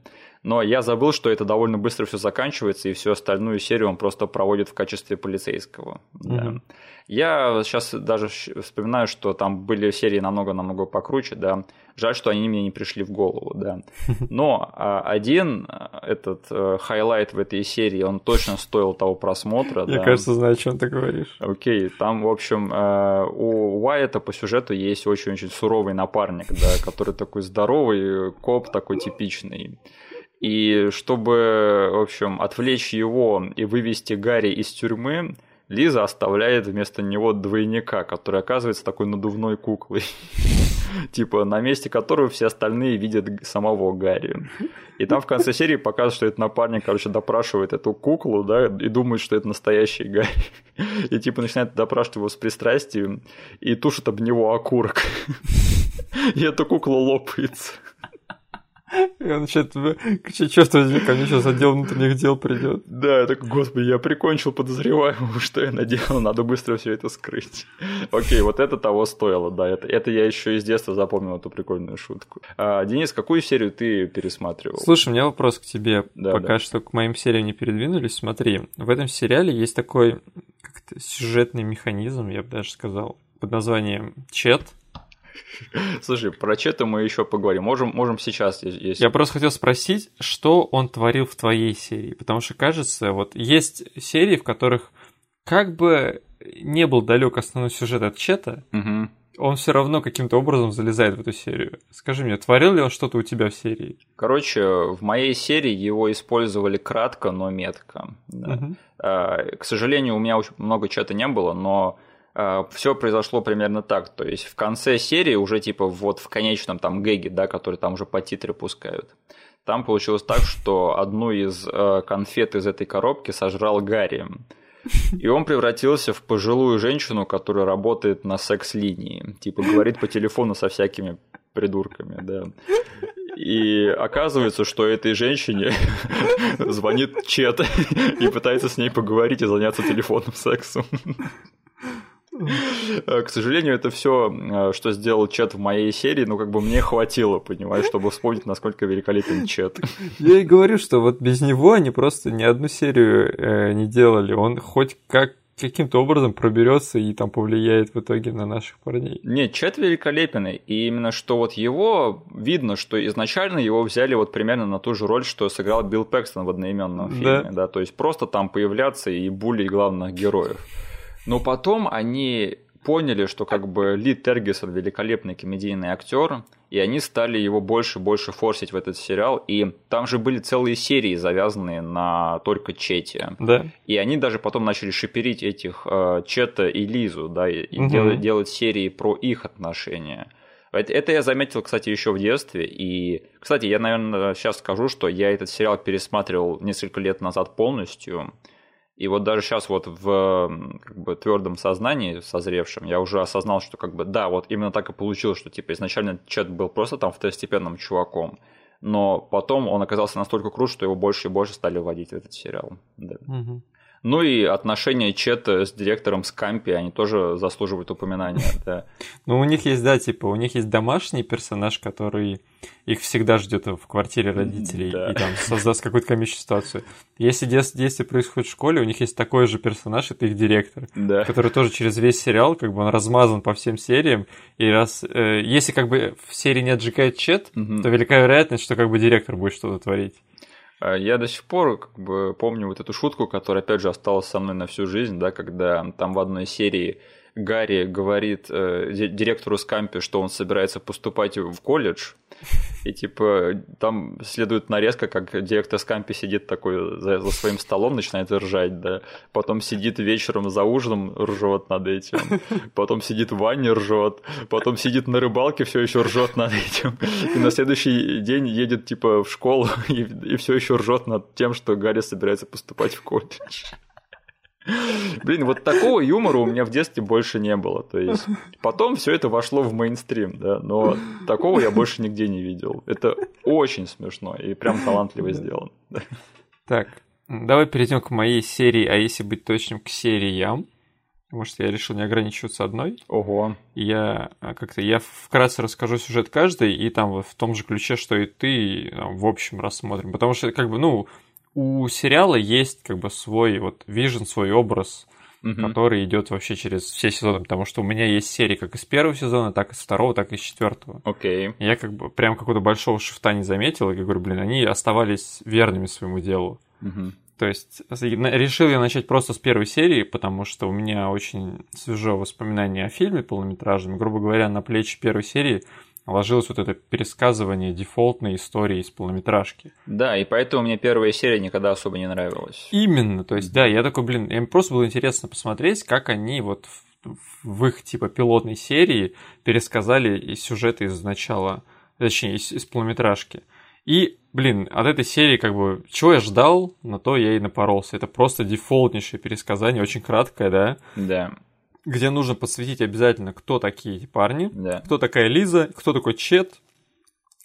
Но я забыл, что это довольно быстро все заканчивается, и всю остальную серию он просто проводит в качестве полицейского. Да. Мгм. Я сейчас даже вспоминаю, что там были серии намного-намного покруче, да. Жаль, что они мне не пришли в голову, да. <laughs> Но а, один а, этот э, highlight в этой серии, он точно стоил того просмотра. Я, да. кажется, знаю, о чем ты говоришь. Окей, там, в общем, э, у Уайта по сюжету есть очень-очень суровый напарник, да, который такой здоровый, коп такой типичный. И чтобы, в общем, отвлечь его и вывести Гарри из тюрьмы, Лиза оставляет вместо него двойника, который оказывается такой надувной куклой. <laughs> Типа, на месте которого все остальные видят самого Гарри. И там в конце серии показывают, что этот напарник, короче, допрашивает эту куклу, да, и думает, что это настоящий Гарри. <laughs> И типа начинает допрашивать его с пристрастием и тушит об него окурок. <laughs> И эта кукла лопается. И он начинает кричать, возьми, ко мне сейчас отдел внутренних дел придет. Да, я такой, господи, я прикончил подозреваемого, <laughs> что я наделал, надо быстро все это скрыть. Окей, вот это того стоило, да, это, это я еще из детства запомнил эту прикольную шутку. А, Денис, какую серию ты пересматривал? Слушай, у меня вопрос к тебе, да, пока да. что к моим сериям не передвинулись. Смотри, в этом сериале есть такой сюжетный механизм, я бы даже сказал, под названием «Чет», Слушай, про Чета мы еще поговорим. Можем, можем сейчас, если... Я просто хотел спросить, что он творил в твоей серии, потому что кажется, вот есть серии, в которых как бы не был далек основной сюжет от Чета, угу. он все равно каким-то образом залезает в эту серию. Скажи мне, творил ли он что-то у тебя в серии? Короче, в моей серии его использовали кратко, но метко. Да. Угу. К сожалению, у меня очень много чета не было, но все произошло примерно так. То есть в конце серии, уже типа вот в конечном там гэге, да, который там уже по титры пускают, там получилось так, что одну из э, конфет из этой коробки сожрал Гарри. И он превратился в пожилую женщину, которая работает на секс-линии. Типа говорит по телефону со всякими придурками, да. И оказывается, что этой женщине <laughs> звонит Чет и пытается с ней поговорить и заняться телефонным сексом. Э, к сожалению, это все, э, что сделал Чет в моей серии, ну, как бы мне хватило, понимаешь, чтобы вспомнить, насколько великолепен Чет. Я и говорю, что вот без него они просто ни одну серию э, не делали. Он хоть как каким-то образом проберется и там повлияет в итоге на наших парней. Нет, Чет великолепен, и именно что вот его видно, что изначально его взяли вот примерно на ту же роль, что сыграл Билл Пэкстон в одноименном фильме, да, да то есть просто там появляться и булить главных героев. Но потом они поняли, что как бы Ли Тергисон великолепный комедийный актер, и они стали его больше и больше форсить в этот сериал, и там же были целые серии, завязанные на только Чете. Да. И они даже потом начали шиперить этих э, Чета и Лизу, да, и угу. делать, делать серии про их отношения. Это я заметил, кстати, еще в детстве. И, кстати, я, наверное, сейчас скажу, что я этот сериал пересматривал несколько лет назад полностью. И вот даже сейчас вот в как бы, твердом сознании, созревшем, я уже осознал, что как бы да, вот именно так и получилось, что типа изначально Чет был просто там второстепенным чуваком, но потом он оказался настолько крут, что его больше и больше стали вводить в этот сериал. Да. Угу. Ну и отношения Чета с директором Скампи, они тоже заслуживают упоминания. Да. <laughs> Ну, у них есть, да, типа, у них есть домашний персонаж, который их всегда ждет в квартире родителей да. и там создаст какую-то комичную ситуацию. Если действие происходит в школе, у них есть такой же персонаж, это их директор, да. который тоже через весь сериал, как бы он размазан по всем сериям, и раз, э, если как бы в серии не отжигает Чет, угу. то велика вероятность, что как бы директор будет что-то творить. А я до сих пор как бы помню вот эту шутку, которая опять же осталась со мной на всю жизнь, да, когда там в одной серии Гарри говорит э, директору Скампи, что он собирается поступать в колледж, и типа там следует нарезка, как директор Скампи сидит такой за, за своим столом, начинает ржать, да, потом сидит вечером за ужином, ржет над этим, потом сидит в ванне, ржет, потом сидит на рыбалке, все еще ржет над этим, и на следующий день едет типа в школу <laughs> и, и все еще ржет над тем, что Гарри собирается поступать в колледж. <laughs> Блин, вот такого юмора у меня в детстве больше не было. То есть <laughs> потом все это вошло в мейнстрим, да, но такого я больше нигде не видел. Это очень смешно и прям талантливо сделано. Так, давай перейдем к моей серии, а если быть точным, к сериям. Потому что я решил не ограничиваться одной. Ого. Я а, как-то я вкратце расскажу сюжет каждой, и там в том же ключе, что и ты, в общем, рассмотрим. Потому что, как бы, ну, у сериала есть как бы свой вот вижен, свой образ, угу. который идет вообще через все сезоны, потому что у меня есть серии как из первого сезона, так и из второго, так и из четвертого. Окей. Я как бы прям какого-то большого шифта не заметил, и говорю, блин, они оставались верными своему делу. Угу. То есть решил я начать просто с первой серии, потому что у меня очень свежее воспоминание о фильме полнометражном. Грубо говоря, на плечи первой серии ложилось вот это пересказывание дефолтной истории из полнометражки. Да, и поэтому мне первая серия никогда особо не нравилась. Именно, то есть, да, я такой, блин, им просто было интересно посмотреть, как они вот в, в их, типа, пилотной серии пересказали сюжеты из начала, точнее, из, из полнометражки. И, блин, от этой серии, как бы, чего я ждал, на то я и напоролся. Это просто дефолтнейшее пересказание, очень краткое, да? Да где нужно подсветить обязательно, кто такие эти парни, да. кто такая Лиза, кто такой Чет,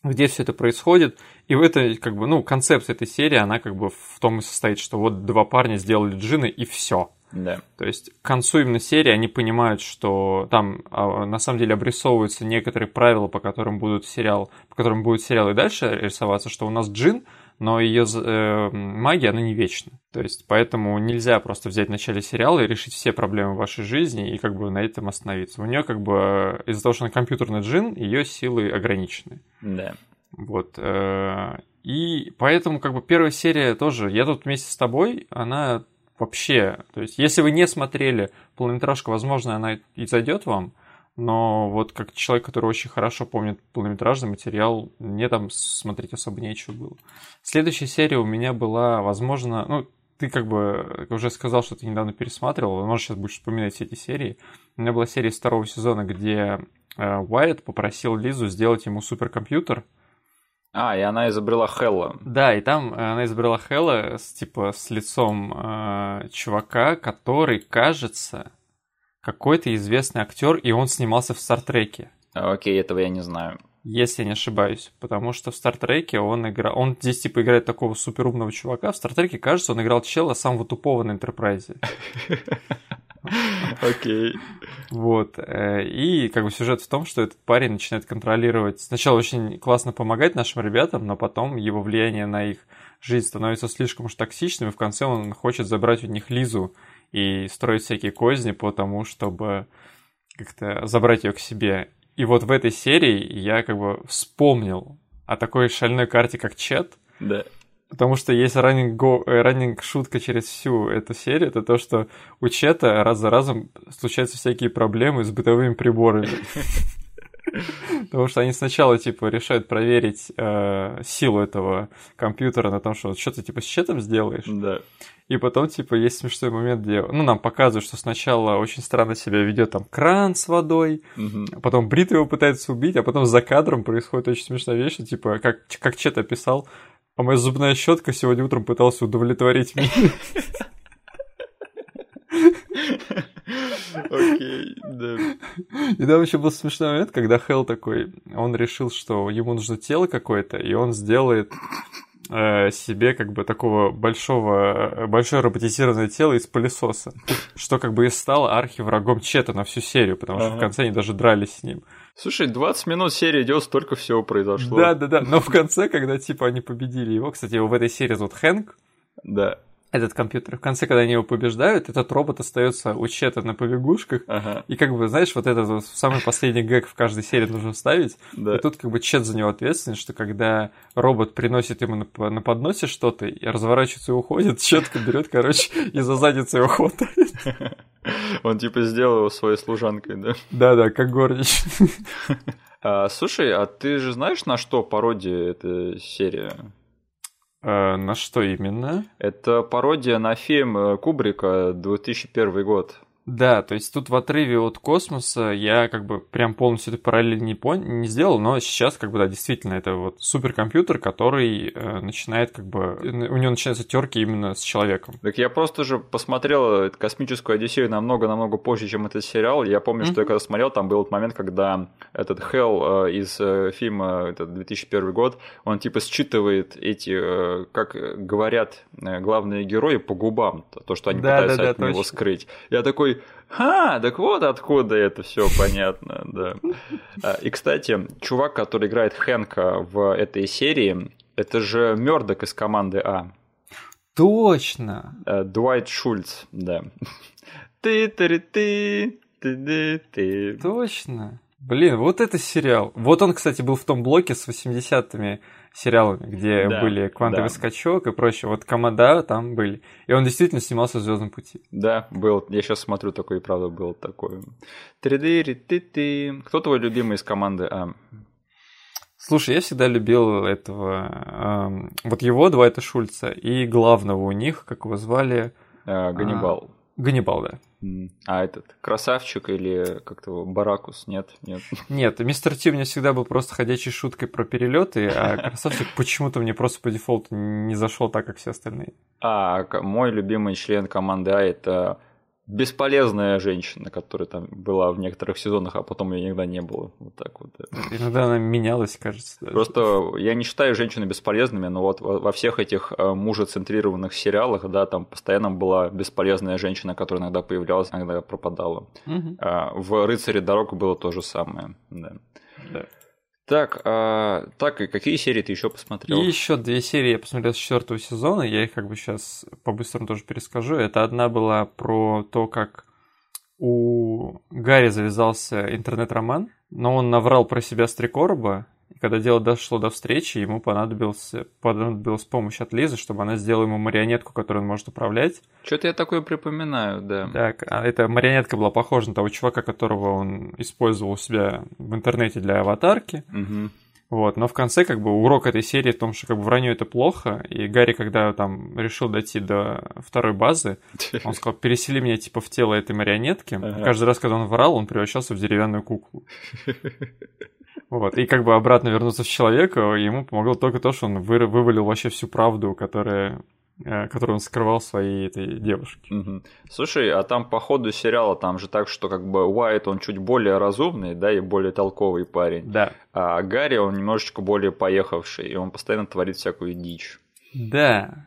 где все это происходит. И в этой, как бы, ну, концепция этой серии, она как бы в том и состоит, что вот два парня сделали джины и все. Да. То есть к концу именно серии они понимают, что там а, на самом деле обрисовываются некоторые правила, по которым будут сериал, по которым будет сериал и дальше рисоваться, что у нас джин — но ее э, магия, она не вечна. То есть, поэтому нельзя просто взять в начале сериала и решить все проблемы в вашей жизни и как бы на этом остановиться. У нее как бы из-за того, что она компьютерный джин, ее силы ограничены. Да. Вот. Э, и поэтому как бы первая серия тоже, я тут вместе с тобой, она вообще, то есть, если вы не смотрели полнометражку, возможно, она и зайдет вам, но вот как человек, который очень хорошо помнит полнометражный материал, мне там смотреть особо нечего было. Следующая серия у меня была, возможно, ну, ты как бы уже сказал, что ты недавно пересматривал, возможно, сейчас будешь вспоминать все эти серии. У меня была серия из второго сезона, где э, Уайт попросил Лизу сделать ему суперкомпьютер. А, и она изобрела Хелла. Да, и там она изобрела Хелла с, типа, с лицом э, чувака, который, кажется, какой-то известный актер, и он снимался в Стартреке. Окей, этого я не знаю. Если я не ошибаюсь. Потому что в Стартреке он играл... Он здесь типа играет такого суперумного чувака. В Стартреке, кажется, он играл чела самого тупого на Энтерпрайзе. <laughs> Окей. Вот. Э, и как бы сюжет в том, что этот парень начинает контролировать... Сначала очень классно помогать нашим ребятам, но потом его влияние на их жизнь становится слишком уж токсичным, и в конце он хочет забрать у них Лизу и строить всякие козни по тому, чтобы как-то забрать ее к себе. И вот в этой серии я как бы вспомнил о такой шальной карте, как Чет. Да. Потому что есть раннинг, э, раннинг шутка через всю эту серию, это то, что у Чета раз за разом случаются всякие проблемы с бытовыми приборами. <laughs> <laughs> Потому что они сначала, типа, решают проверить э, силу этого компьютера на том, что что ты, типа, с четом сделаешь. Да. И потом, типа, есть смешной момент, где, ну, нам показывают, что сначала очень странно себя ведет там кран с водой, угу. потом Брит его пытается убить, а потом за кадром происходит очень смешная вещь, типа, как, как Чет описал, а моя зубная щетка сегодня утром пытался удовлетворить меня. <laughs> Окей, да. И там еще был смешной момент, когда Хелл такой, он решил, что ему нужно тело какое-то, и он сделает э, себе как бы такого большого, большое роботизированное тело из пылесоса, что как бы и стало архиврагом Чета на всю серию, потому что ага. в конце они даже дрались с ним. Слушай, 20 минут серии идет, столько всего произошло. Да, да, да. Но в конце, когда типа они победили его, кстати, его в этой серии зовут Хэнк. Да этот компьютер. В конце, когда они его побеждают, этот робот остается у Чета на побегушках. Ага. И как бы, знаешь, вот этот вот самый последний гэг в каждой серии нужно ставить. Да. И тут как бы Чет за него ответственен, что когда робот приносит ему на, на подносе что-то и разворачивается и уходит, Четко берет, короче, и за задницу его хватает. <laughs> Он типа сделал его своей служанкой, да? Да-да, как горнич. <laughs> А, слушай, а ты же знаешь, на что пародия эта серия? Э, на что именно? Это пародия на фильм э, Кубрика 2001 год. Да, то есть тут в отрыве от космоса я как бы прям полностью эту параллель не, пон... не сделал, но сейчас как бы да, действительно это вот суперкомпьютер, который э, начинает как бы, у него начинаются терки именно с человеком. Так я просто же посмотрел космическую Одиссею намного-намного позже, чем этот сериал. Я помню, mm-hmm. что я когда смотрел, там был момент, когда этот Хелл э, из э, фильма, это 2001 год, он типа считывает эти, э, как говорят э, главные герои по губам, то, что они да, пытаются да, да, от точно. него скрыть. Я такой, Ха, так вот откуда это все понятно, <laughs> да. А, и, кстати, чувак, который играет Хэнка в этой серии, это же Мёрдок из команды А. Точно. Э, Дуайт Шульц, да. ты ты ты ты ты Точно. Блин, вот это сериал. Вот он, кстати, был в том блоке с 80-ми сериалами, где да, были квантовый да. скачок и прочее. Вот команда там были. И он действительно снимался в Звездном пути. Да, был. Я сейчас смотрю, такой, и правда, был такой. 3D, ты ты Кто твой любимый из команды А? Слушай, я всегда любил этого, э, вот его, Дуайта Шульца, и главного у них, как его звали? Э, Ганнибал. А, Ганнибал, да. А этот красавчик или как-то Баракус? Нет, нет. <laughs> Нет, мистер Ти у меня всегда был просто ходячей шуткой про перелеты, а <laughs> красавчик почему-то мне просто по дефолту не зашел так, как все остальные. А мой любимый член команды А это бесполезная женщина, которая там была в некоторых сезонах, а потом ее никогда не было. Вот так вот. Иногда она менялась, кажется. Даже. Просто я не считаю женщины бесполезными, но вот во всех этих э, мужецентрированных сериалах, да, там постоянно была бесполезная женщина, которая иногда появлялась, иногда пропадала. Угу. В «Рыцаре дорог» было то же самое. Да. да. Так, а, так, и какие серии ты еще посмотрел? Еще две серии я посмотрел с четвертого сезона, я их как бы сейчас по-быстрому тоже перескажу. Это одна была про то, как у Гарри завязался интернет-роман, но он наврал про себя с три короба, когда дело дошло до встречи, ему понадобился, понадобилась помощь от Лизы, чтобы она сделала ему марионетку, которую он может управлять. Что-то я такое припоминаю, да. Так, а эта марионетка была похожа на того чувака, которого он использовал у себя в интернете для аватарки. Угу. Вот, но в конце как бы урок этой серии в том, что как бы вранье это плохо, и Гарри, когда там решил дойти до второй базы, <laughs> он сказал, пересели меня типа в тело этой марионетки. Ага. Каждый раз, когда он врал, он превращался в деревянную куклу. <laughs> Вот, и как бы обратно вернуться в человека, ему помогло только то, что он вы, вывалил вообще всю правду, которая э, которую он скрывал своей этой девушке. Угу. Слушай, а там по ходу сериала там же так, что как бы Уайт, он чуть более разумный, да, и более толковый парень. Да. А Гарри, он немножечко более поехавший, и он постоянно творит всякую дичь. Да.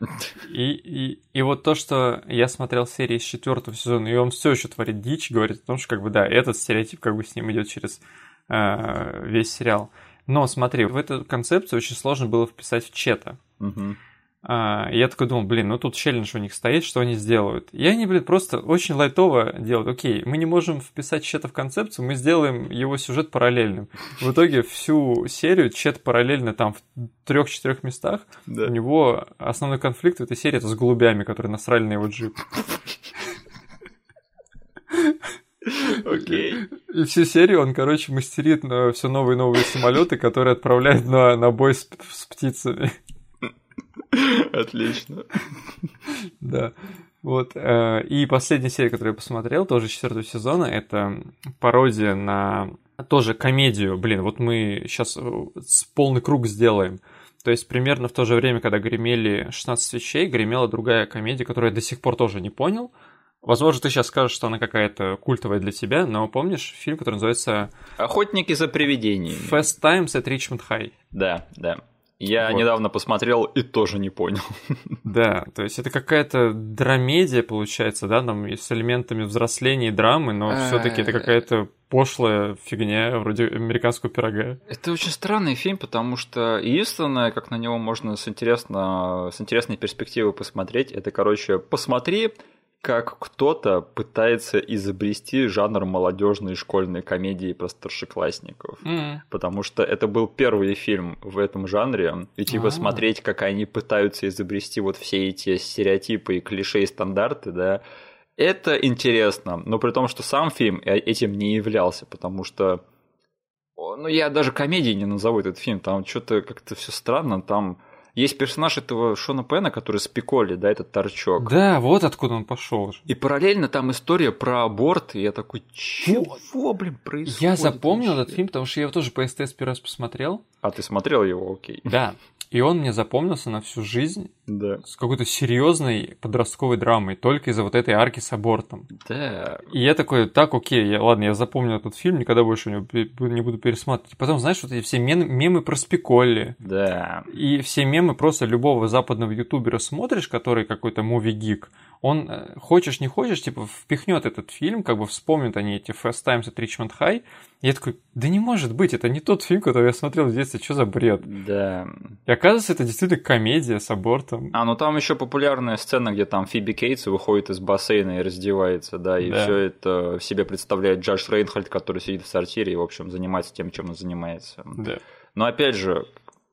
И, и, и вот то, что я смотрел серии с четвертого сезона, и он все еще творит дичь, говорит о том, что как бы да, этот стереотип как бы с ним идет через весь сериал. Но смотри, в эту концепцию очень сложно было вписать в чета. Угу. Я такой думал, блин, ну тут челлендж у них стоит, что они сделают? И они, блин, просто очень лайтово делают. Окей, мы не можем вписать чета в концепцию, мы сделаем его сюжет параллельным. В итоге всю серию чет параллельно там в трех-четырех местах. Да. У него основной конфликт в этой серии это с голубями, которые насрали на его джип. Окей. И всю серию он, короче, мастерит на все новые и новые самолеты, которые отправляет на, на бой с, с птицами. Отлично. Да. Вот. Э, и последняя серия, которую я посмотрел, тоже четвертого сезона, это пародия на тоже комедию. Блин, вот мы сейчас э, полный круг сделаем. То есть примерно в то же время, когда гремели 16 свечей, гремела другая комедия, которую я до сих пор тоже не понял. Возможно, ты сейчас скажешь, что она какая-то культовая для тебя, но помнишь фильм, который называется... «Охотники за привидениями». Fast Times at Richmond High. Да, да. Я вот. недавно посмотрел и тоже не понял. <laughs> Да, то есть это какая-то драмедия получается, да, там с элементами взросления и драмы, но все-таки это какая-то пошлая фигня вроде американского пирога. Это очень странный фильм, потому что единственное, как на него можно с, интересно, с интересной перспективы посмотреть, это, короче, посмотри как кто-то пытается изобрести жанр молодежной школьной комедии про старшеклассников. Mm. Потому что это был первый фильм в этом жанре. И типа ah. смотреть, как они пытаются изобрести вот все эти стереотипы и клише и стандарты, да, это интересно. Но при том, что сам фильм э, этим не являлся, потому что ну, я даже комедией не назову этот фильм, там что-то как-то все странно, там есть персонаж этого Шона Пена, который с Пиколи, да, этот торчок. Да, вот откуда он пошел. И параллельно там история про аборт, и я такой, чего, блин, происходит? Я запомнил вообще? этот фильм, потому что я его тоже по СТС первый раз посмотрел. А ты смотрел его, окей. Да, и он мне запомнился на всю жизнь да. с какой-то серьезной подростковой драмой, только из-за вот этой арки с абортом. Да. И я такой, так, окей, я, ладно, я запомнил этот фильм, никогда больше не, не буду пересматривать. Потом, знаешь, вот эти все мем, мемы про Спиколли. Да. И все мемы просто любого западного ютубера смотришь, который какой-то муви-гик, он, э, хочешь не хочешь, типа, впихнет этот фильм, как бы вспомнят они эти Fast Times at Richmond High. Я такой, да не может быть, это не тот фильм, который я смотрел в детстве, что за бред? Да. И оказывается, это действительно комедия с абортом. А, ну там еще популярная сцена, где там Фиби Кейтс выходит из бассейна и раздевается, да, и да. все это в себе представляет Джаш Рейнхольд, который сидит в сортире и, в общем, занимается тем, чем он занимается. Да. Но опять же,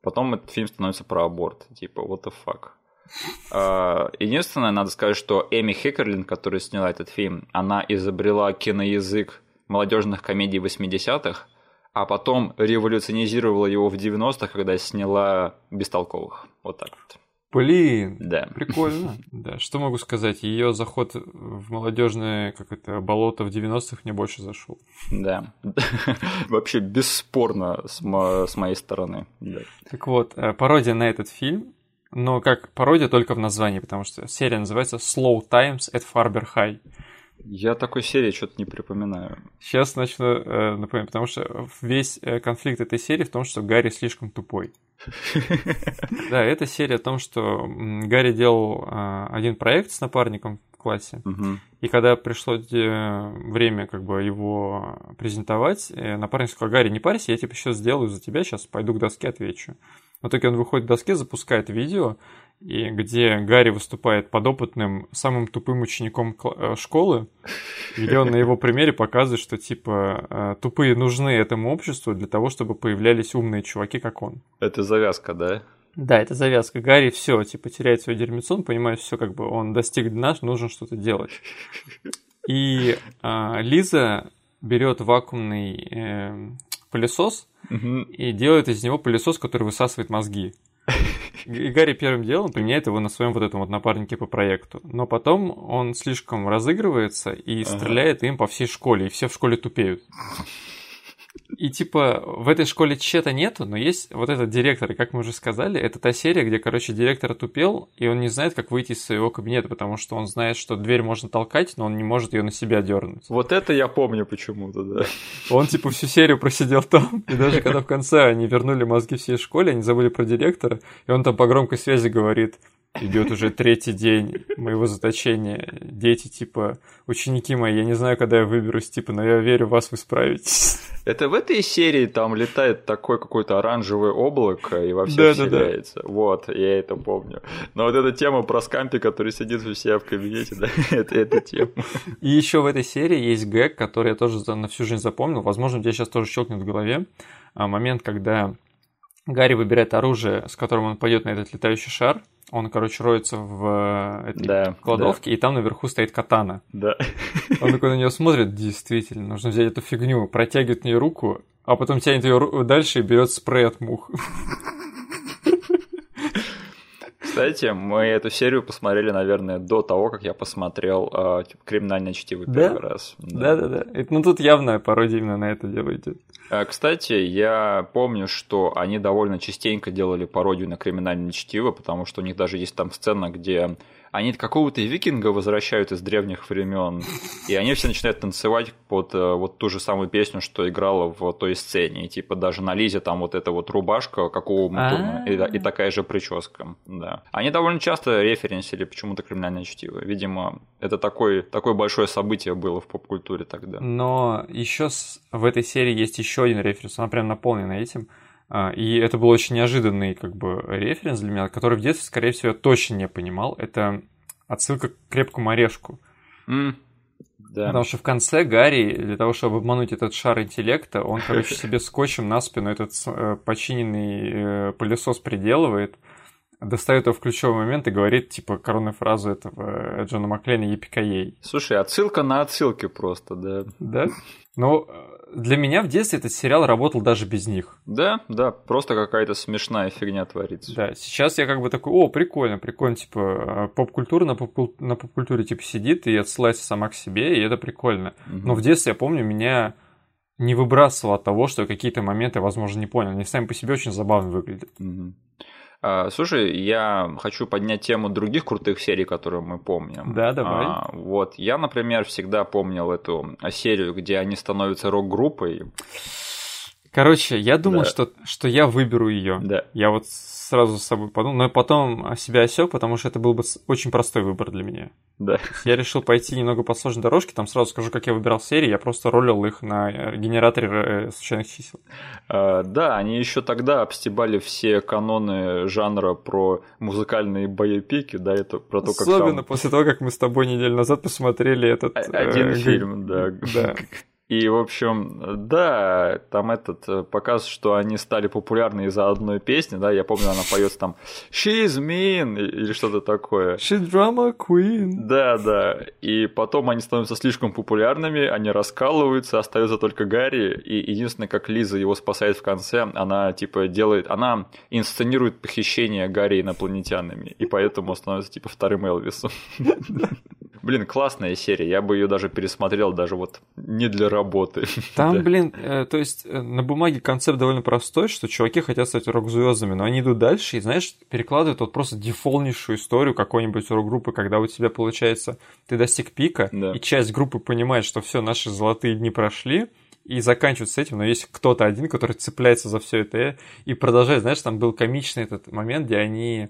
потом этот фильм становится про аборт, типа, what the fuck. А, единственное, надо сказать, что Эми Хекерлин, которая сняла этот фильм, она изобрела киноязык молодежных комедий 80-х, а потом революционизировала его в 90-х, когда сняла «Бестолковых». Вот так вот. Блин, Да. прикольно. <laughs> Да, что могу сказать? Ее заход в молодежное как это болото в 90-х мне больше зашел. Да. <laughs> Вообще бесспорно с, мо- с моей стороны. Да. Так вот, э, пародия на этот фильм, но как пародия только в названии, потому что серия называется Slow Times at Farber High. Я такой серии что-то не припоминаю. Сейчас начну э, напоминать, потому что весь э, конфликт этой серии в том, что Гарри слишком тупой. <laughs> Да, это серия о том, что Гарри делал э, один проект с напарником в классе, и когда пришло э, время как бы его презентовать, напарник сказал, Гарри, не парься, я типа сейчас сделаю за тебя, сейчас пойду к доске отвечу. В итоге он выходит к доске, запускает видео, и где Гарри выступает подопытным, самым тупым учеником э, школы, где он на его примере показывает, что типа э, тупые нужны этому обществу для того, чтобы появлялись умные чуваки, как он. Это завязка, да? Да, это завязка. Гарри все, типа, теряет свой дерьмецо, он понимает все, как бы он достиг дна, нужно что-то делать. И а, Лиза берет вакуумный эм, пылесос И делает из него пылесос, который высасывает мозги. И Гарри первым делом применяет его на своем вот этом вот напарнике по проекту. Но потом он слишком разыгрывается и Ага. стреляет им по всей школе, и все в школе тупеют. И типа в этой школе чета нету, но есть вот этот директор, и как мы уже сказали, это та серия, где, короче, директор тупел, и он не знает, как выйти из своего кабинета, потому что он знает, что дверь можно толкать, но он не может ее на себя дернуть. Вот это я помню почему-то, да. Он типа всю серию просидел там, и даже когда в конце они вернули мозги всей школе, они забыли про директора, и он там по громкой связи говорит, идет уже третий день моего заточения, дети, типа, ученики мои, я не знаю, когда я выберусь, типа, но я верю в вас, вы справитесь. Это в этой серии там летает такое какое-то оранжевое облако и во всех Да-да-да. вселяется. Вот, я это помню. Но вот эта тема про скампи, который сидит у себя в кабинете, <laughs> да, это эта тема. И еще в этой серии есть гэг, который я тоже на всю жизнь запомнил, возможно, у тебя сейчас тоже щелкнет в голове, А, момент, когда Гарри выбирает оружие, с которым он пойдет на этот летающий шар, он, короче, роется в э, этой Да, кладовке, и там наверху стоит катана. Да. Он такой на нее смотрит, действительно, нужно взять эту фигню, протягивает в нее руку, а потом тянет ее дальше и берет спрей от мух. Кстати, мы эту серию посмотрели, наверное, до того, как я посмотрел э, типа, «Криминальное чтиво» Да? первый раз. Да-да-да. Ну тут явная пародия именно на это дело идет. А, Кстати, я помню, что они довольно частенько делали пародию на криминальное чтиво, потому что у них даже есть там сцена, где они какого-то викинга возвращают из древних времен, и они все начинают танцевать под э, вот ту же самую песню, что играла в той сцене. И типа даже на Лизе там вот эта вот рубашка, как у Умутуна, и, и такая же прическа. Да. Они довольно часто референсили почему-то криминальное чтиво. Видимо, это такое, такое большое событие было в поп-культуре тогда. Но еще в этой серии есть еще один референс, она прям наполнена этим. А, И это был очень неожиданный как бы референс для меня, который в детстве, скорее всего, я точно не понимал. Это отсылка к крепкому орешку. М, Да. Потому что в конце Гарри, для того, чтобы обмануть этот шар интеллекта, он, короче, себе скотчем на спину этот э, починенный э, пылесос приделывает, достает его в ключевой момент и говорит, типа, коронную фразу этого э, Джона Маклейна «Епикаей». Слушай, отсылка на отсылке просто, да. Да? Э, для меня в детстве этот сериал работал даже без них. Да, да, просто какая-то смешная фигня творится. Да, сейчас я как бы такой, о, прикольно, прикольно, типа, э, поп-культура на, поп на поп-культуре, типа, сидит и отсылается сама к себе, и это прикольно. Мгм. Но в детстве, я помню, меня не выбрасывало от того, что какие-то моменты, возможно, не понял. Они сами по себе очень забавно выглядят. Мгм. А, слушай, я хочу поднять тему других крутых серий, которые мы помним. Да, давай. А, вот, я, например, всегда помнил эту серию, где они становятся рок-группой. Короче, я думал, Да. что, что я выберу ее. Да. Я вот сразу с собой подумал, но потом себя осек, потому что это был бы очень простой выбор для меня. Да. Я решил пойти немного по сложной дорожке, там сразу скажу, как я выбирал серии, я просто ролил их на э, генераторе э, случайных чисел. А, да, они еще тогда обстебали все каноны жанра про музыкальные боепики, да, это про то, как Особенно там после того, как мы с тобой неделю назад посмотрели этот... э, один г- фильм, да. Да. <laughs> И, в общем, да, там этот э, показ, что они стали популярны из-за одной песни, да, я помню, она поет там «She's mean» или что-то такое. She's drama queen. Да, да. И потом они становятся слишком популярными, они раскалываются, остается только Гарри, и единственное, как Лиза его спасает в конце, она, типа, делает, она инсценирует похищение Гарри инопланетянами, и поэтому становится, типа, вторым Элвисом. <laughs> Блин, классная серия, я бы ее даже пересмотрел, даже вот не для работы. <laughs> Там, да. блин, э, то есть э, на бумаге концепт довольно простой, что чуваки хотят стать рок-звездами, но они идут дальше и, знаешь, перекладывают вот просто дефолтнейшую историю какой-нибудь рок-группы, когда у тебя получается, ты достиг пика, да. и часть группы понимает, что все, наши золотые дни прошли, и заканчивают с этим, но есть кто-то один, который цепляется за все это и продолжает. Знаешь, там был комичный этот момент, где они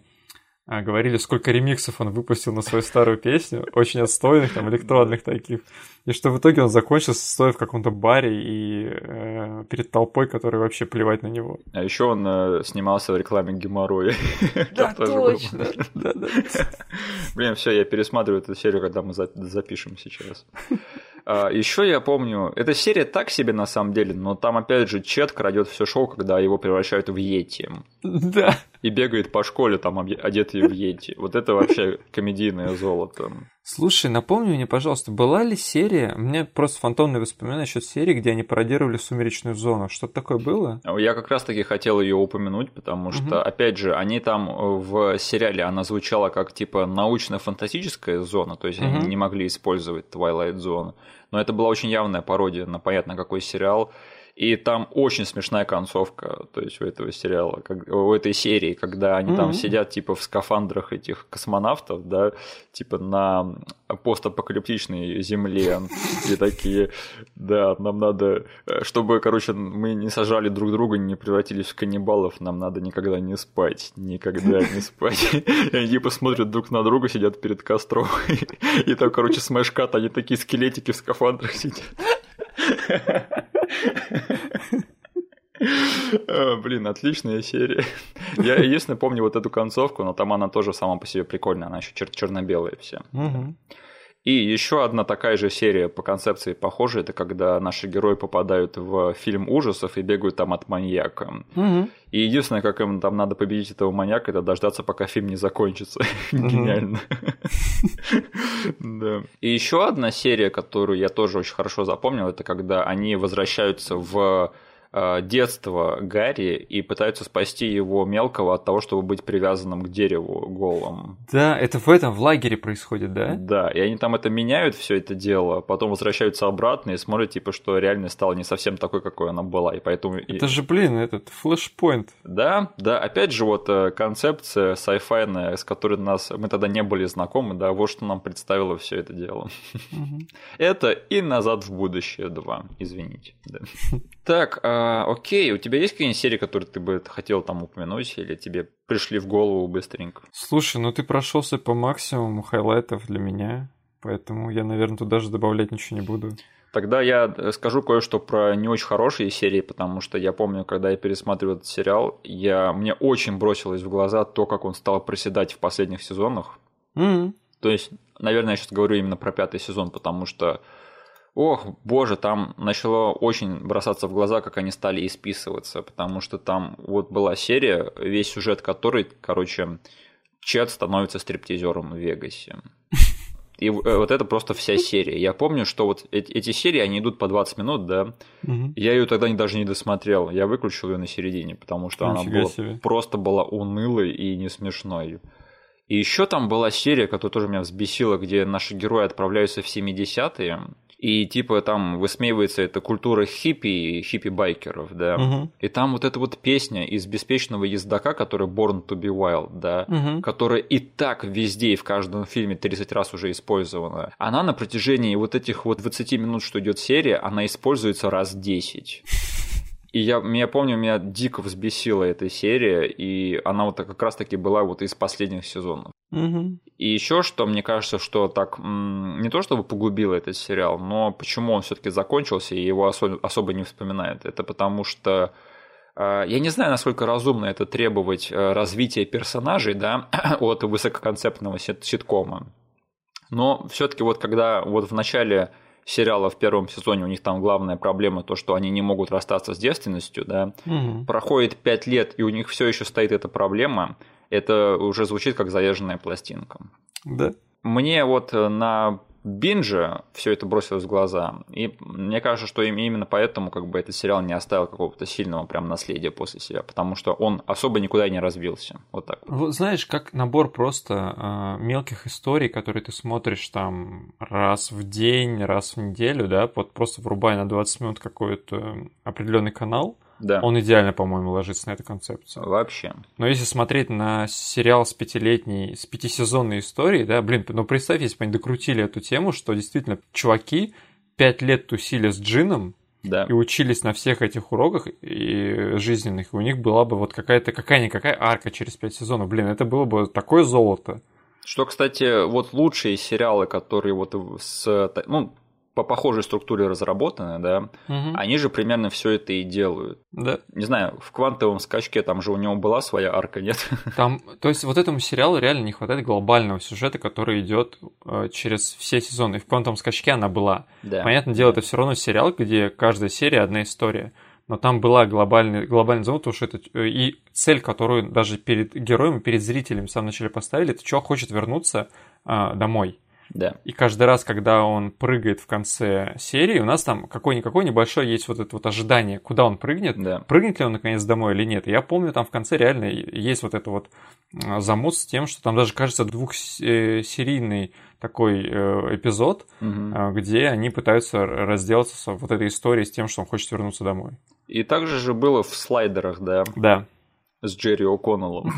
говорили, сколько ремиксов он выпустил на свою старую песню, очень отстойных, там, электронных таких. И что в итоге он закончился, стоя в каком-то баре и э, перед толпой, которая вообще плевать на него. А еще он э, снимался в рекламе геморроя. <laughs> Да, точно. <laughs> Блин, все, я пересматриваю эту серию, когда мы запишем сейчас. А, Еще я помню, эта серия так себе на самом деле, но там опять же Чет крадет все шоу, когда его превращают в Йети. Да. И бегает по школе, там одетый в Йети. Вот это вообще комедийное золото. Слушай, напомни мне, пожалуйста, была ли серия, у меня просто фантомные воспоминания насчет серии, где они пародировали «Сумеречную зону». Что-то такое было? Я как раз-таки хотел ее упомянуть, потому что, угу. опять же, они там в сериале, она звучала как, типа, научно-фантастическая зона, то есть угу. они не могли использовать Twilight Zone. Но это была очень явная пародия на понятно какой сериал. И там очень смешная концовка, то есть у этого сериала, как, у этой серии, когда они mm-hmm. там сидят типа в скафандрах этих космонавтов, да, типа на постапокалиптичной земле, и такие, да, нам надо, чтобы, короче, мы не сажали друг друга, не превратились в каннибалов, нам надо никогда не спать, никогда не спать. И они типа смотрят друг на друга, сидят перед костром, и там, короче, смешкат, они такие скелетики в скафандрах сидят. Блин, отличная серия. Я единственное помню вот эту концовку, но там она тоже сама по себе прикольная, она еще чер- черно-белая вся. И еще одна такая же серия по концепции похожая, это когда наши герои попадают в фильм ужасов и бегают там от маньяка. Угу. И единственное, как им там надо победить этого маньяка, это дождаться, пока фильм не закончится. <laughs> Гениально. Да. И еще одна серия, которую я тоже очень хорошо запомнил, это когда они возвращаются в Э, детства Гарри и пытаются спасти его мелкого от того, чтобы быть привязанным к дереву голым. Да, это в этом, в лагере происходит, да? Да, и они там это меняют, все это дело, потом возвращаются обратно и смотрят, типа, что реальность стала не совсем такой, какой она была, и поэтому... Это же, блин, этот флешпоинт. Да, да, опять же, вот э, концепция sci-fi, с которой нас мы тогда не были знакомы, да, вот что нам представило все это дело. Это и «Назад в будущее 2», извините. Так, а, окей, у тебя есть какие-нибудь серии, которые ты бы хотел там упомянуть, или тебе пришли в голову быстренько? Слушай, ну ты прошелся по максимуму highlight ов для меня, поэтому я, наверное, туда даже добавлять ничего не буду. Тогда я скажу кое-что про не очень хорошие серии, потому что я помню, когда я пересматривал этот сериал, я, мне очень бросилось в глаза то, как он стал проседать в последних сезонах. Mm-hmm. То есть, наверное, я сейчас говорю именно про пятый сезон, потому что Ох, боже, там начало очень бросаться в глаза, как они стали исписываться, потому что там вот была серия, весь сюжет которой, короче, Чет становится стриптизером в Вегасе. И э, вот это просто вся серия. Я помню, что вот эти серии, они идут по 20 минут, да. Угу. Я ее тогда даже не досмотрел. Я выключил ее на середине, потому что Нифига она была, себе. просто была унылой и не смешной. И еще там была серия, которая тоже меня взбесила, где наши герои отправляются в 70-е, и типа там высмеивается эта культура хиппи, хиппи-байкеров, да, угу. и там вот эта вот песня из «Беспечного ездока», которая «Born to be Wild», да, угу. которая и так везде и в каждом фильме 30 раз уже использована, она на протяжении вот этих вот 20 минут, что идет серия, она используется раз 10. И я, я помню, меня дико взбесила эта серия, и она вот как раз-таки была вот из последних сезонов. Угу. И еще что, мне кажется, что так не то чтобы погубило этот сериал, но почему он все-таки закончился и его особо, особо не вспоминают, это потому что а, я не знаю, насколько разумно это требовать э, развития персонажей, да, <clears throat> от высококонцептного ситкома. Но все-таки вот когда вот в начале сериала в первом сезоне у них там главная проблема то, что они не могут расстаться с девственностью, да. Мгм. Проходит пять лет, и у них все еще стоит эта проблема. Это уже звучит как заезженная пластинка. Да. Мне вот э, на бинже все это бросилось в глаза. И мне кажется, что им- именно поэтому как бы этот сериал не оставил какого-то сильного прям наследия после себя, потому что он особо никуда не развился. Вот так. вот. Вот знаешь, как набор просто а, мелких историй, которые ты смотришь там раз в день, раз в неделю, да, вот просто врубая на 20 минут какой-то определенный канал, Да. он идеально, по-моему, ложится на эту концепцию. Вообще. Но если смотреть на сериал с пятилетней, с пятисезонной историей, да, блин, ну представь, если бы они докрутили эту тему, что действительно чуваки пять лет тусили с Джином Да. и учились на всех этих уроках и жизненных, и у них была бы вот какая-то, какая-никакая арка через пять сезонов. Блин, это было бы такое золото. Что, кстати, вот лучшие сериалы, которые вот с, ну, по похожей структуре разработаны, да, они же примерно все это и делают. Да. Не знаю, в квантовом скачке там же у него была своя арка, нет? <laughs> Там, то есть вот этому сериалу реально не хватает глобального сюжета, который идет э, через все сезоны. И в «Квантовом скачке» она была. Да. Понятное дело, это все равно сериал, где каждая серия одна история. Но там была глобальный, глобальный зон, потому что это э, и цель, которую даже перед героем и перед зрителем в самом начале поставили, это чувак хочет вернуться а, домой. Да. И каждый раз, когда он прыгает в конце серии, у нас там какой-никакой небольшой есть вот это вот ожидание, куда он прыгнет, Да. прыгнет ли он наконец домой или нет. И Я помню, там в конце реально есть вот это вот а, замут с тем, что там даже, кажется, двухсерийный такой э, эпизод, а, где они пытаются разделаться с вот этой историей с тем, что он хочет вернуться домой. И также же было в слайдерах, да, Да. с Джерри О'Коннеллом.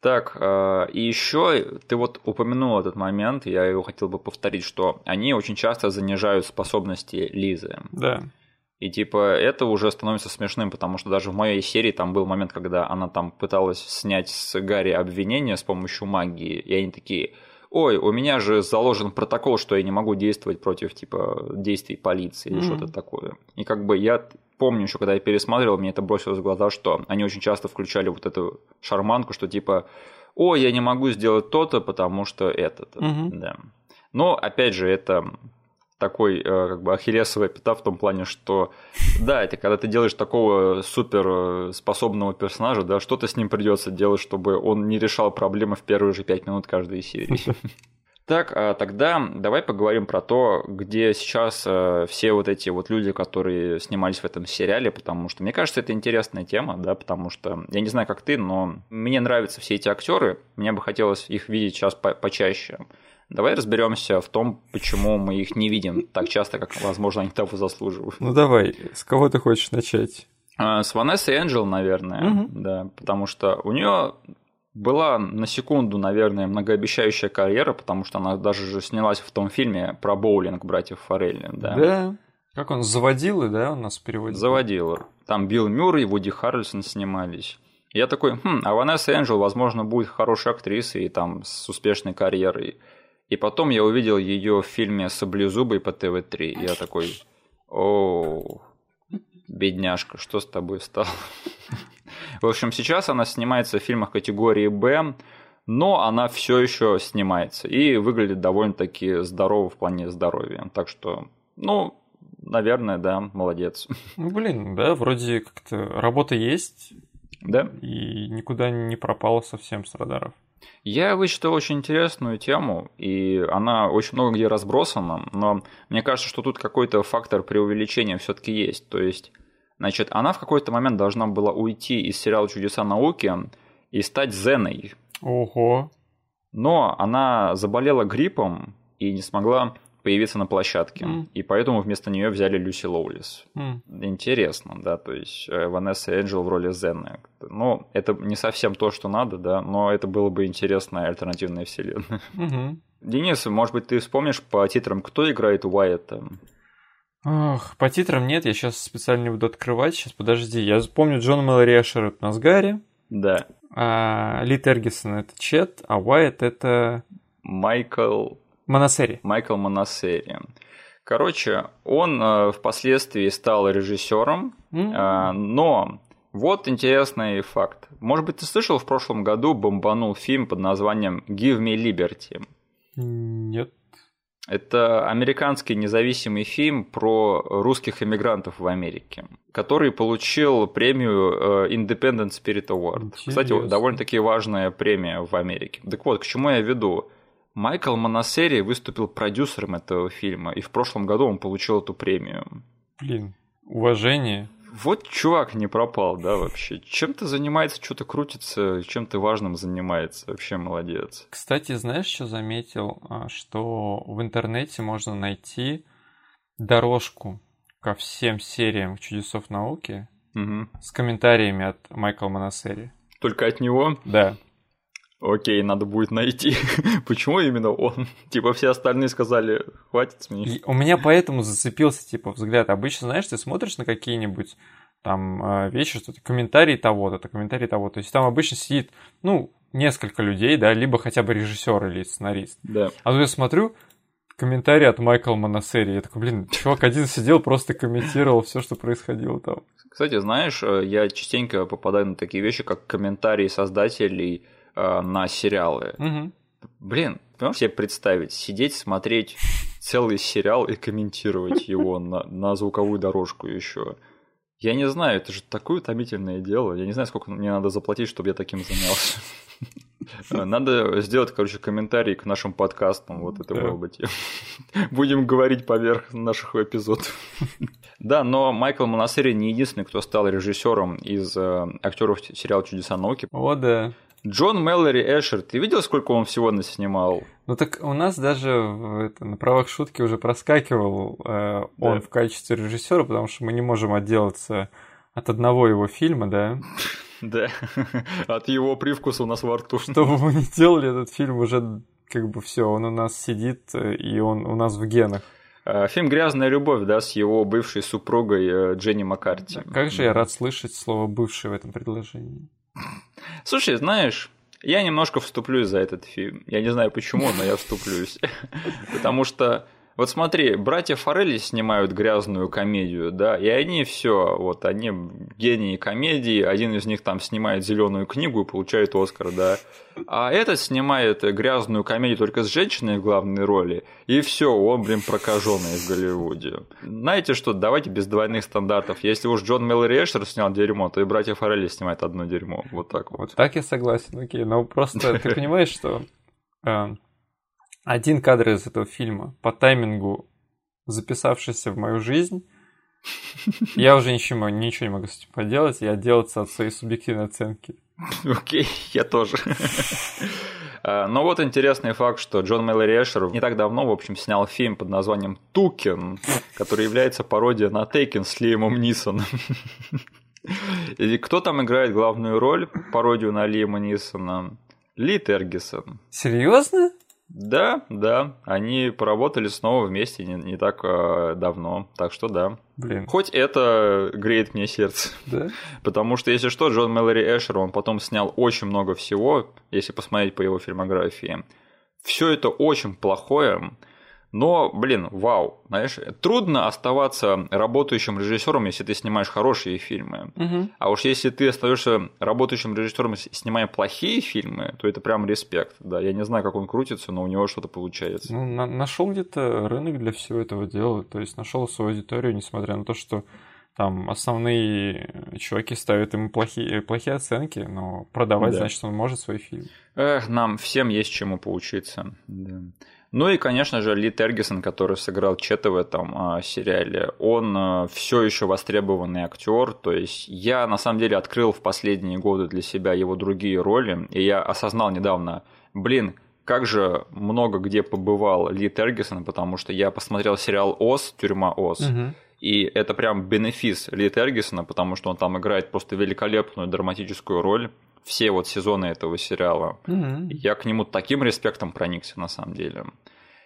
Так, э, и еще ты вот упомянул этот момент, я его хотел бы повторить, что они очень часто занижают способности Лизы. Да. И типа это уже становится смешным, потому что даже в моей серии там был момент, когда она там пыталась снять с Гарри обвинение с помощью магии, и они такие, ой, у меня же заложен протокол, что я не могу действовать против типа действий полиции или Мгм. что-то такое. И как бы я помню еще, когда я пересматривал, мне это бросилось в глаза, что они очень часто включали вот эту шарманку, что типа, ой, я не могу сделать то-то, потому что это-то. Мгм. Да. Но, опять же, это такой э, как бы ахиллесовая пята в том плане, что да, это когда ты делаешь такого супер э, способного персонажа, да, что-то с ним придется делать, чтобы он не решал проблемы в первые же пять минут каждой серии. <laughs> Так, а тогда давай поговорим про то, где сейчас э, все вот эти вот люди, которые снимались в этом сериале, потому что мне кажется, это интересная тема, да, потому что я не знаю, как ты, но мне нравятся все эти актеры, мне бы хотелось их видеть сейчас по- почаще. Давай разберемся в том, почему мы их не видим так часто, как, возможно, они того заслуживают. Ну давай, с кого ты хочешь начать? А, С Ванессой Энджел, наверное, Мгм. да, потому что у нее была на секунду, наверное, многообещающая карьера, потому что она даже же снялась в том фильме про боулинг братьев Форелли, да. Да. Как он заводил, и да, он нас переводит. Заводила. Там Билл Мюррей, Вуди Харрельсон снимались. Я такой, хм, а Ванесса Энджел, возможно, будет хорошей актрисой и там с успешной карьерой. И потом я увидел ее в фильме «Саблезубый» по ТВ-3. Я такой, о, бедняжка, что с тобой стало? В общем, сейчас она снимается в фильмах категории «Б», но она все еще снимается и выглядит довольно-таки здорово в плане здоровья. Так что, ну, наверное, да, молодец. Ну, блин, да, вроде как-то работа есть, Да? и никуда не пропала совсем с радаров. Я вычитал очень интересную тему, и она очень много где разбросана, но мне кажется, что тут какой-то фактор преувеличения все-таки есть. То есть, значит, она в какой-то момент должна была уйти из сериала «Чудеса науки» и стать Зеной. Ого. Но она заболела гриппом и не смогла появиться на площадке. М. И поэтому вместо нее взяли Люси Лоулис. М. Интересно, да, то есть э, Ванесса Энджел в роли Зены. Ну, это не совсем то, что надо, да, но это было бы интересная альтернативная вселенная. Мгм. Денис, может быть, ты вспомнишь по титрам, кто играет Уайта? Ох, по титрам нет, я сейчас специально не буду открывать. Сейчас, подожди. Я помню Джон Мэлори Эшер это Назгари, Да, а Ли Тергисон это Чет, а Уайт это Майкл Моносери. Майкл Моносери. Короче, он э, впоследствии стал режиссером, М. э, но вот интересный факт. Может быть, ты слышал, в прошлом году бомбанул фильм под названием «Give me liberty». Нет. Это американский независимый фильм про русских иммигрантов в Америке, который получил премию э, Independent Spirit Award. Интересно. Кстати, довольно-таки важная премия в Америке. Так вот, к чему я веду? Майкл Монасери выступил продюсером этого фильма, и в прошлом году он получил эту премию. Блин, уважение. Вот чувак не пропал, да, вообще. Чем-то занимается, что-то крутится, чем-то важным занимается. Вообще молодец. Кстати, знаешь, что заметил? А, что в интернете можно найти дорожку ко всем сериям чудесов науки угу. с комментариями от Майкла Монасери. Только от него? Да. Окей, надо будет найти. <laughs> Почему именно он? <laughs> Типа все остальные сказали, хватит сменить. У меня поэтому зацепился, типа, взгляд. Обычно, знаешь, ты смотришь на какие-нибудь там а, вещи, что то комментарии того-то, это комментарий того. То есть там обычно сидит, ну, несколько людей, да, либо хотя бы режиссер или сценарист. Да. А тут я смотрю, комментарий от Майкла Монасери. Я такой, блин, чувак один сидел, просто комментировал все, что происходило там. Кстати, знаешь, э, я частенько попадаю на такие вещи, как комментарии создателей э, на сериалы. Угу. Блин, можешь себе представить, сидеть, смотреть целый сериал и комментировать <laughs> его на, на звуковую дорожку еще. Я не знаю, это же такое утомительное дело. Я не знаю, сколько мне надо заплатить, чтобы я таким занялся. <laughs> Надо сделать, короче, комментарий к нашим подкастам. Вот это было бы. Будем говорить поверх наших эпизодов. <laughs> Да, но Майкл Монасери не единственный, кто стал режиссером из э, актеров сериала «Чудеса науки». О, да. Джон Мэллори Эшер, ты видел, сколько он всего наснимал? Ну так у нас даже это, на правах шутки уже проскакивал э, он да. в качестве режиссера, потому что мы не можем отделаться от одного его фильма, да? Да, от его привкуса у нас во рту. Что бы мы ни делали, этот фильм уже как бы все, он у нас сидит, э, и он у нас в генах. Э, фильм «Грязная любовь», да, с его бывшей супругой э, Дженни Маккарти. Как же я рад слышать слово «бывший» в этом предложении. Слушай, знаешь, я немножко вступлюсь за этот фильм. Я не знаю почему, но я вступлюсь. <laughs> Потому что вот смотри, братья Форелли снимают грязную комедию, да, и они все, вот они гении комедии, один из них там снимает зеленую книгу и получает Оскар, да, а этот снимает грязную комедию только с женщиной в главной роли, и все, он, блин, прокаженный в Голливуде. Знаете что, давайте без двойных стандартов. Если уж Джон Мэлори Эшер снял дерьмо, то и братья Форелли снимают одно дерьмо. Вот так вот. Вот так я согласен, окей. Но просто ты понимаешь, что э, один кадр из этого фильма по таймингу, записавшийся в мою жизнь, <laughs> я уже ничего, ничего не могу с этим поделать, я отделаться от своей субъективной оценки. Окей, я тоже. А, <laughs> но вот интересный факт, что Джон Мэлори Эшер не так давно, в общем, снял фильм под названием «Тукен», который является пародией на Тейкен с Лиемом Нисоном. <laughs> И кто там играет главную роль, пародию на Лиема Нисона? Ли Тергисон. Серьезно? Да, да, они поработали снова вместе не, не так э, давно, так что да. Блин. Хоть это греет мне сердце. Да? <laughs> Потому что, если что, Джон Мэлори Эшер, он потом снял очень много всего, если посмотреть по его фильмографии. Все это очень плохое, но, блин, вау, знаешь, трудно оставаться работающим режиссером, если ты снимаешь хорошие фильмы. Угу. А уж если ты остаешься работающим режиссером, снимая плохие фильмы, то это прям респект. Да, я не знаю, как он крутится, но у него что-то получается. Ну, на- нашел где-то рынок для всего этого дела, то есть нашел свою аудиторию, несмотря на то, что там основные чуваки ставят ему плохие, плохие оценки, но продавать, да. значит, он может свой фильм. Эх, нам всем есть чему поучиться. Да. Ну и, конечно же, Ли Тергисон, который сыграл Чета в этом а, сериале, он а, все еще востребованный актер. То есть я на самом деле открыл в последние годы для себя его другие роли, и я осознал недавно, блин, как же много где побывал Ли Тергисон, потому что я посмотрел сериал Оз, тюрьма Оз. Угу. И это прям бенефис Ли Тергисона, потому что он там играет просто великолепную драматическую роль все вот сезоны этого сериала. Mm-hmm. Я к нему таким респектом проникся на самом деле.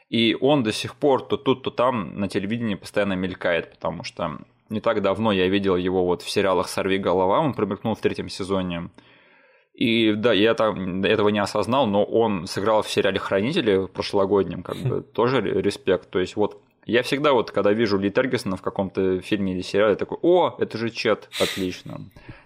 И он до сих пор то тут, то там на телевидении постоянно мелькает, потому что не так давно я видел его вот в сериалах «Сорви голова», он промелькнул в третьем сезоне. И да, я там этого не осознал, но он сыграл в сериале «Хранители» прошлогоднем, как бы <laughs> тоже респект. То есть вот я всегда вот, когда вижу Ли Тергисона в каком-то фильме или сериале, такой, о, это же Чет, отлично.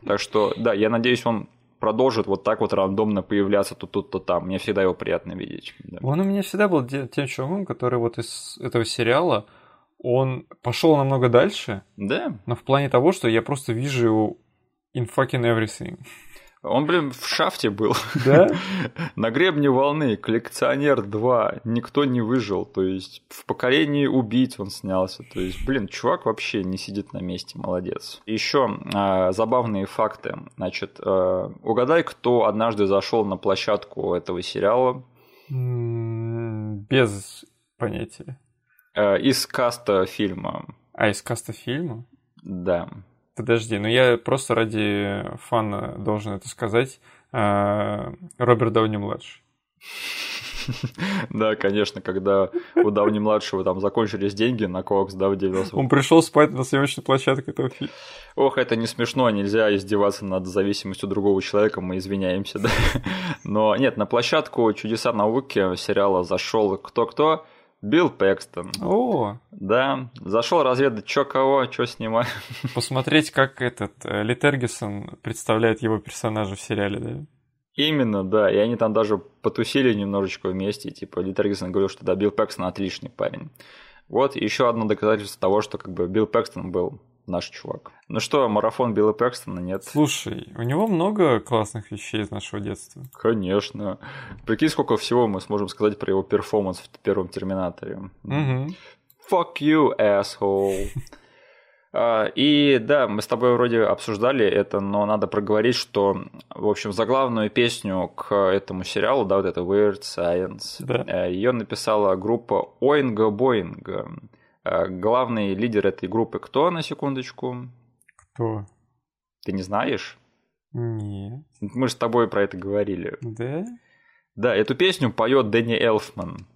Так что, да, я надеюсь, он продолжит вот так вот рандомно появляться то тут, то там. Мне всегда его приятно видеть. Да. Он у меня всегда был тем чуваком, который вот из этого сериала, он пошел намного дальше. Да. Но в плане того, что я просто вижу его in fucking everything. Он, блин, в шафте был. Да? <laughs> На гребне волны, коллекционер 2, никто не выжил. То есть в покорении убийц он снялся. То есть, блин, чувак вообще не сидит на месте, молодец. Еще э, забавные факты. Значит, э, угадай, кто однажды зашел на площадку этого сериала. Без понятия. Э, из каста фильма. А, из каста фильма? Да. Подожди, ну я просто ради фана должен это сказать. А, Роберт Дауни младший. Да, конечно, когда у Дауни младшего там закончились деньги на Кокс, да, в 90 Он пришел спать на съемочной площадке этого фильма. Ох, это не смешно, нельзя издеваться над зависимостью другого человека, мы извиняемся, да. Но нет, на площадку «Чудеса науки» сериала зашел кто-кто, Билл Пэкстон. О! Да, зашел разведать, что кого, что снимать. <laughs> Посмотреть, как этот э, Литергисон представляет его персонажа в сериале, да? Именно, да. И они там даже потусили немножечко вместе. Типа Литергисон говорил, что да, Билл Пэкстон отличный парень. Вот еще одно доказательство того, что как бы Билл Пэкстон был наш чувак. Ну что, марафон Билла Пэкстона нет? Слушай, у него много классных вещей из нашего детства. Конечно. Прикинь, сколько всего мы сможем сказать про его перформанс в первом Терминаторе. Угу. Fuck you, asshole. А, и да, мы с тобой вроде обсуждали это, но надо проговорить, что, в общем, заглавную песню к этому сериалу, да, вот это Weird Science, да. Э, ее написала группа Oingo Boingo. Э, главный лидер этой группы кто, на секундочку? Кто? Ты не знаешь? Нет. Мы же с тобой про это говорили. Да? Да, эту песню поет Дэнни Элфман.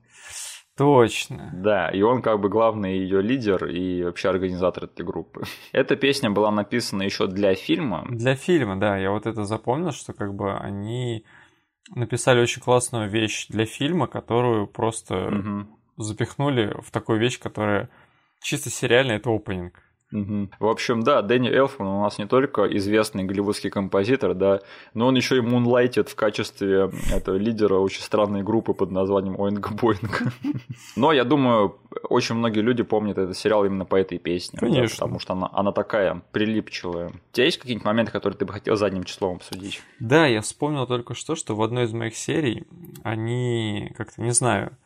Точно. Да, и он как бы главный ее лидер и вообще организатор этой группы. <laughs> Эта песня была написана еще для фильма. Для фильма, да. Я вот это запомнил, что как бы они написали очень классную вещь для фильма, которую просто угу. запихнули в такую вещь, которая чисто сериальная, это опенинг. Угу. В общем, да, Дэнни Элфман у нас не только известный голливудский композитор, да, но он еще и мунлайтит в качестве этого лидера очень странной группы под названием Оинг Боинг. <laughs> Но я думаю, очень многие люди помнят этот сериал именно по этой песне. Конечно. Да, потому что она, она такая прилипчивая. У тебя есть какие-нибудь моменты, которые ты бы хотел задним числом обсудить? Да, я вспомнил только что, что в одной из моих серий они как-то, не знаю,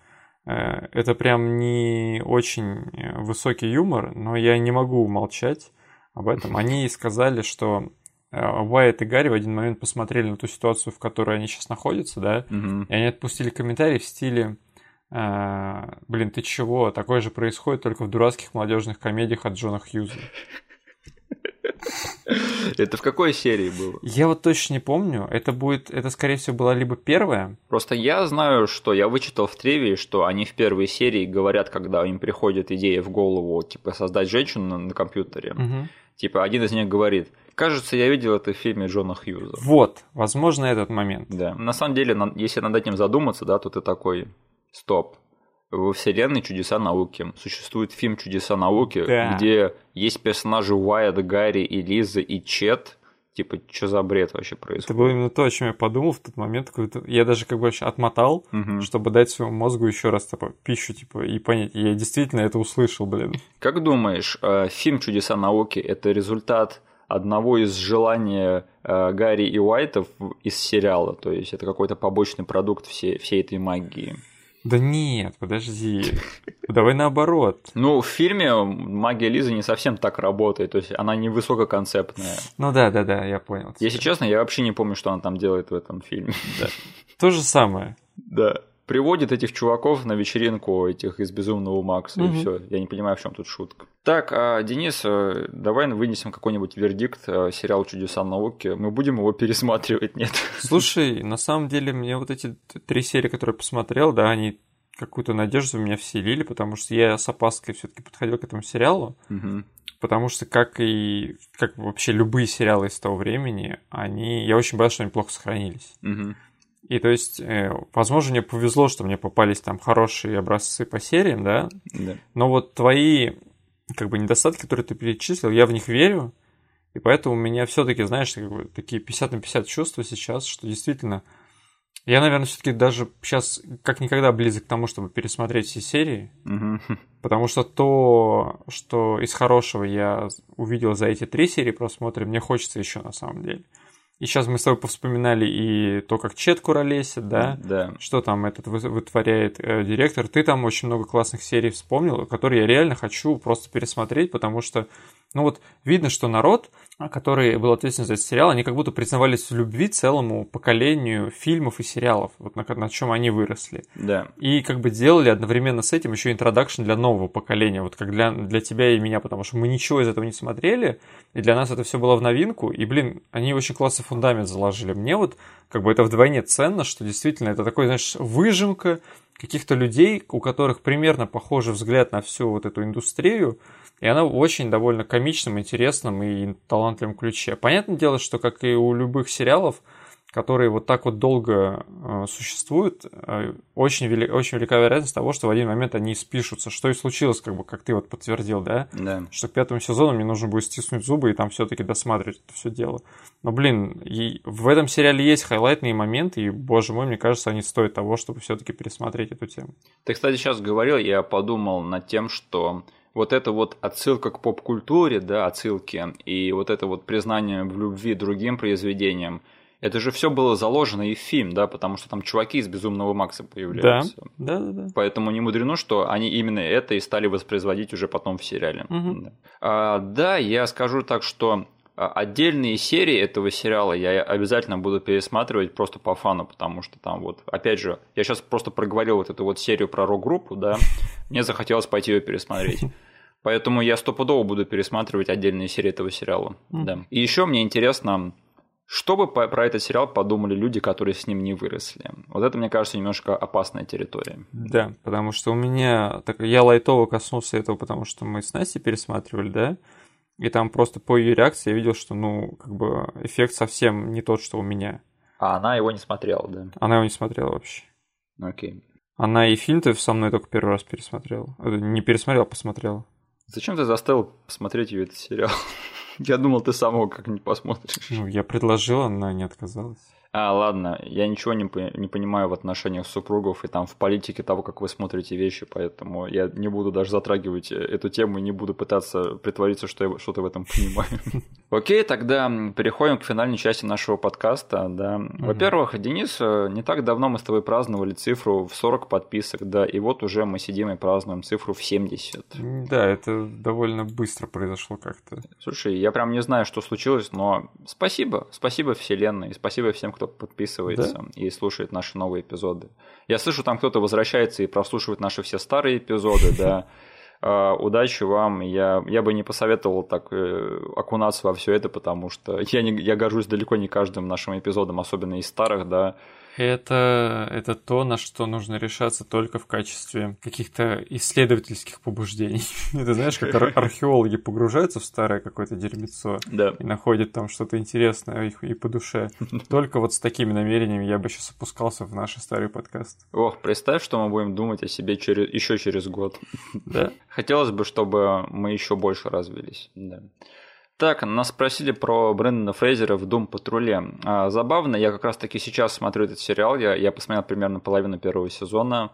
это прям не очень э, высокий юмор, но я не могу молчать об этом. <laughs> Они сказали, что э, Уайт и Гарри в один момент посмотрели на ту ситуацию, в которой они сейчас находятся, да, и они отпустили комментарий в стиле «Блин, ты чего? Такое же происходит только в дурацких молодежных комедиях от Джона Хьюза». <laughs> Это в какой серии было? Я вот точно не помню. Это будет, это скорее всего была либо первая. Просто я знаю, что я вычитал в Тревии, что они в первой серии говорят, когда им приходит идея в голову, типа создать женщину на, на компьютере. Угу. Типа один из них говорит, кажется, я видел это в фильме Джона Хьюза. Вот, возможно, этот момент. Да. На самом деле, если над этим задуматься, да, то ты такой, стоп, во вселенной «Чудеса науки». Существует фильм «Чудеса науки», да. где есть персонажи Уайт, Гарри и Лиза и Чет. Типа, что за бред вообще происходит? Это было именно то, о чем я подумал в тот момент. Я даже как бы отмотал, угу. чтобы дать своему мозгу еще раз типа, пищу, типа, и понять. Я действительно это услышал, блин. Как думаешь, э, фильм «Чудеса науки» — это результат одного из желания э, Гарри и Уайтов из сериала? То есть это какой-то побочный продукт всей, всей этой магии? Да нет, подожди. Давай наоборот. Ну, в фильме магия Лизы не совсем так работает, то есть она не высококонцептная. Ну да, да, да, я понял. Если честно, я вообще не помню, что она там делает в этом фильме. Да. То же самое. Да. Приводит этих чуваков на вечеринку этих из Безумного Макса, угу. и все. Я не понимаю, в чем тут шутка. Так, а, Денис, э, давай вынесем какой-нибудь вердикт э, сериал «Чудеса науки». Мы будем его <laughs> пересматривать, нет? Слушай, на самом деле, мне вот эти три серии, которые я посмотрел, да, они какую-то надежду в меня вселили, потому что я с опаской все-таки подходил к этому сериалу. Угу. Потому что, как и как вообще любые сериалы из того времени, они. Я очень боялся, что они плохо сохранились. Угу. И то есть, э, возможно, мне повезло, что мне попались там хорошие образцы по сериям, да? Да. Но вот твои как бы недостатки, которые ты перечислил, я в них верю. И поэтому у меня все-таки, знаешь, такие 50 на 50 чувства сейчас, что действительно я, наверное, все-таки даже сейчас как никогда близок к тому, чтобы пересмотреть все серии. Угу. Потому что то, что из хорошего я увидел за эти три серии просмотра, мне хочется еще на самом деле. И сейчас мы с тобой повспоминали и то, как Чет куролесит, да? Да. Что там этот вытворяет э, директор. Ты там очень много классных серий вспомнил, которые я реально хочу просто пересмотреть, потому что, ну вот, видно, что народ, который был ответственен за этот сериал, они как будто признавались в любви целому поколению фильмов и сериалов, вот на, на чем они выросли. Да. И как бы делали одновременно с этим еще интродакшн для нового поколения, вот как для, для тебя и меня, потому что мы ничего из этого не смотрели, и для нас это все было в новинку, и, блин, они очень классный фундамент заложили. Мне вот как бы это вдвойне ценно, что действительно это такой, знаешь, выжимка каких-то людей, у которых примерно похожий взгляд на всю вот эту индустрию, и она очень довольно комичном, интересном и талантливом ключе. Понятное дело, что, как и у любых сериалов, которые вот так вот долго э, существуют, э, очень, вели, очень велика вероятность того, что в один момент они спишутся. Что и случилось, как бы, как ты вот подтвердил, да? Да. Что к пятому сезону мне нужно будет стиснуть зубы и там все-таки досматривать это все дело. Но, блин, и в этом сериале есть хайлайтные моменты, и, боже мой, мне кажется, они стоят того, чтобы все-таки пересмотреть эту тему. Ты, кстати, сейчас говорил, я подумал над тем, что вот это вот отсылка к поп-культуре, да, отсылки, и вот это вот признание в любви другим произведениям, это же все было заложено и в фильм, да, потому что там чуваки из Безумного Макса появляются. Да, да, да. Поэтому не мудрено, что они именно это и стали воспроизводить уже потом в сериале. Угу. Да. А, да, я скажу так, что а, отдельные серии этого сериала я обязательно буду пересматривать просто по фану, потому что там вот, опять же, я сейчас просто проговорил вот эту вот серию про рок-группу, да, <laughs> мне захотелось пойти ее пересмотреть. Поэтому я стопудово буду пересматривать отдельные серии этого сериала. Mm. Да. И еще мне интересно, что бы про этот сериал подумали люди, которые с ним не выросли? Вот это, мне кажется, немножко опасная территория. Да, потому что у меня... Так, я лайтово коснулся этого, потому что мы с Настей пересматривали, да? И там просто по ее реакции я видел, что, ну, как бы эффект совсем не тот, что у меня. А она его не смотрела, да? Она его не смотрела вообще. Окей. Она и фильм-то со мной только первый раз пересмотрела. Э, не пересмотрела, а посмотрела. Зачем ты заставил посмотреть ее этот сериал? Я думал, ты самого как-нибудь посмотришь. Ну, я предложил, она не отказалась. А, ладно, я ничего не, не понимаю в отношениях супругов и там в политике того, как вы смотрите вещи, поэтому я не буду даже затрагивать э, эту тему и не буду пытаться притвориться, что я что-то в этом понимаю. <laughs> Окей, тогда переходим к финальной части нашего подкаста. Да. Во-первых, Денис, э, не так давно мы с тобой праздновали цифру в 40 подписок, да, и вот уже мы сидим и празднуем цифру в 70. Да, это довольно быстро произошло как-то. Слушай, я прям не знаю, что случилось, но спасибо, спасибо Вселенной, спасибо всем, кто подписывается да? и слушает наши новые эпизоды. Я слышу, там кто-то возвращается и прослушивает наши все старые эпизоды, да. <laughs> А, удачи вам. Я, я бы не посоветовал так э, окунаться во все это, потому что я, не, я горжусь далеко не каждым нашим эпизодом, особенно из старых, да. Это, это то, на что нужно решаться только в качестве каких-то исследовательских побуждений. <laughs> Это знаешь, как ар- археологи погружаются в старое какое-то дерьмецо да. и находят там что-то интересное их и по душе. <laughs> Только вот с такими намерениями я бы сейчас опускался в наши старые подкасты. Ох, представь, что мы будем думать о себе через, еще через год. Да. Хотелось бы, чтобы мы еще больше развились. Да. Так, нас спросили про Брэндона Фрейзера в Дум Патруле. А, забавно, я как раз таки сейчас смотрю этот сериал, я, я посмотрел примерно половину первого сезона.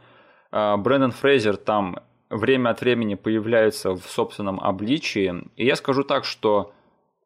А, Брэндон Фрейзер там время от времени появляется в собственном обличии. И я скажу так, что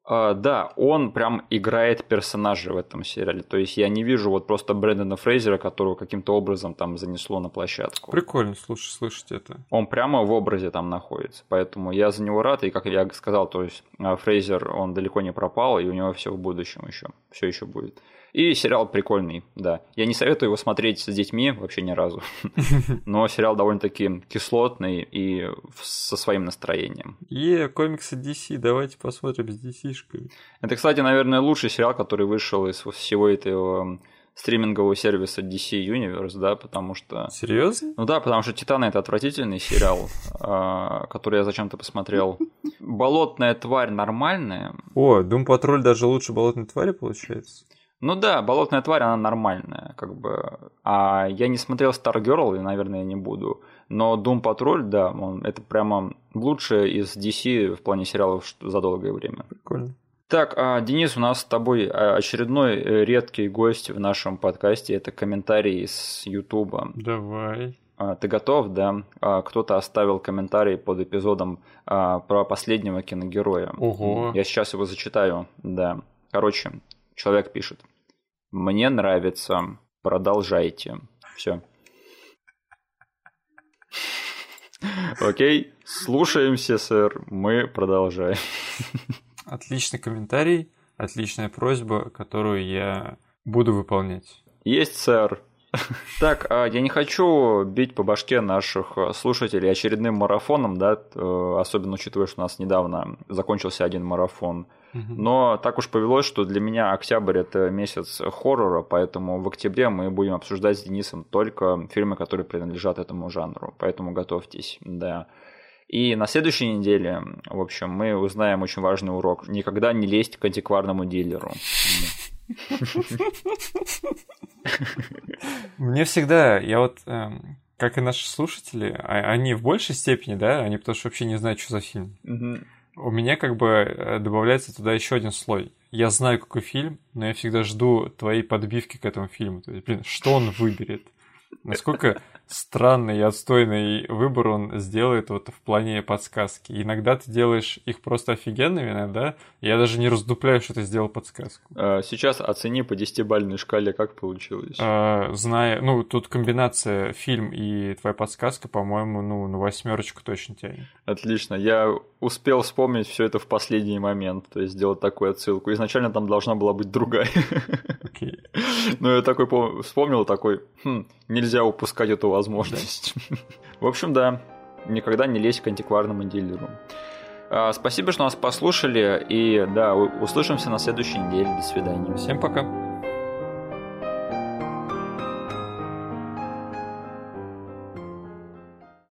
да, он прям играет персонажа в этом сериале. То есть я не вижу вот просто Брэндона Фрейзера, которого каким-то образом там занесло на площадку. Прикольно, слушай, слышать это. Он прямо в образе там находится. Поэтому я за него рад. И как я сказал, то есть а, Фрейзер, он далеко не пропал, и у него все в будущем еще. Все еще будет. И сериал прикольный, да. Я не советую его смотреть с детьми вообще ни разу. <laughs> Но сериал довольно-таки кислотный и со своим настроением. Е, комиксы DC, давайте посмотрим с DC-шками. Это, кстати, наверное, лучший сериал, который вышел из всего этого стримингового сервиса DC Universe, да, потому что... Серьезно? Ну да, потому что Титаны это отвратительный сериал, <laughs> а, который я зачем-то посмотрел. <laughs> Болотная тварь нормальная. О, Дум Патруль даже лучше Болотной твари получается. Ну да, болотная тварь, она нормальная, как бы. А я не смотрел Stargirl, и, наверное, не буду. Но Doom Patrol, да, он, это прямо лучшее из DC в плане сериалов за долгое время. Прикольно. Так, а, Денис, у нас с тобой а, очередной э, редкий гость в нашем подкасте. Это комментарий с Ютуба. Давай. А, ты готов, да? Кто-то оставил комментарий под эпизодом про последнего киногероя. Ого. Я сейчас его зачитаю, да. Короче, человек пишет. Мне нравится. Продолжайте. Все. Окей, слушаемся, сэр. Мы продолжаем. Отличный комментарий, отличная просьба, которую я буду выполнять. Есть, сэр. Так, а я не хочу бить по башке наших слушателей очередным марафоном, да, э, особенно учитывая, что у нас недавно закончился один марафон. Но так уж повелось, что для меня октябрь это месяц хоррора, поэтому в октябре мы будем обсуждать с Денисом только фильмы, которые принадлежат этому жанру. Поэтому готовьтесь, да. И на следующей неделе, в общем, мы узнаем очень важный урок. Никогда не лезть к антикварному дилеру. Мне всегда, я вот, эм, как и наши слушатели, а, они в большей степени, да, они потому что вообще не знают, что за фильм. У меня как бы э, добавляется туда еще один слой. Я знаю, какой фильм, но я всегда жду твоей подбивки к этому фильму. То есть, блин, что он выберет? Насколько странный и отстойный выбор он сделает вот в плане подсказки. Иногда ты делаешь их просто офигенными, иногда я даже не раздупляю, что ты сделал подсказку. А, сейчас оцени по десятибальной шкале, как получилось. А, зная, ну, тут комбинация фильм и твоя подсказка, по-моему, ну, на восьмерочку точно тянет. Отлично. Я успел вспомнить все это в последний момент, то есть сделать такую отсылку. Изначально там должна была быть другая. Okay. <laughs> Но я такой вспомнил, такой, хм, нельзя упускать эту возможность. <laughs> В общем, да, никогда не лезь к антикварному дилеру. А, спасибо, что нас послушали, и да, услышимся на следующей неделе. До свидания. Всем пока.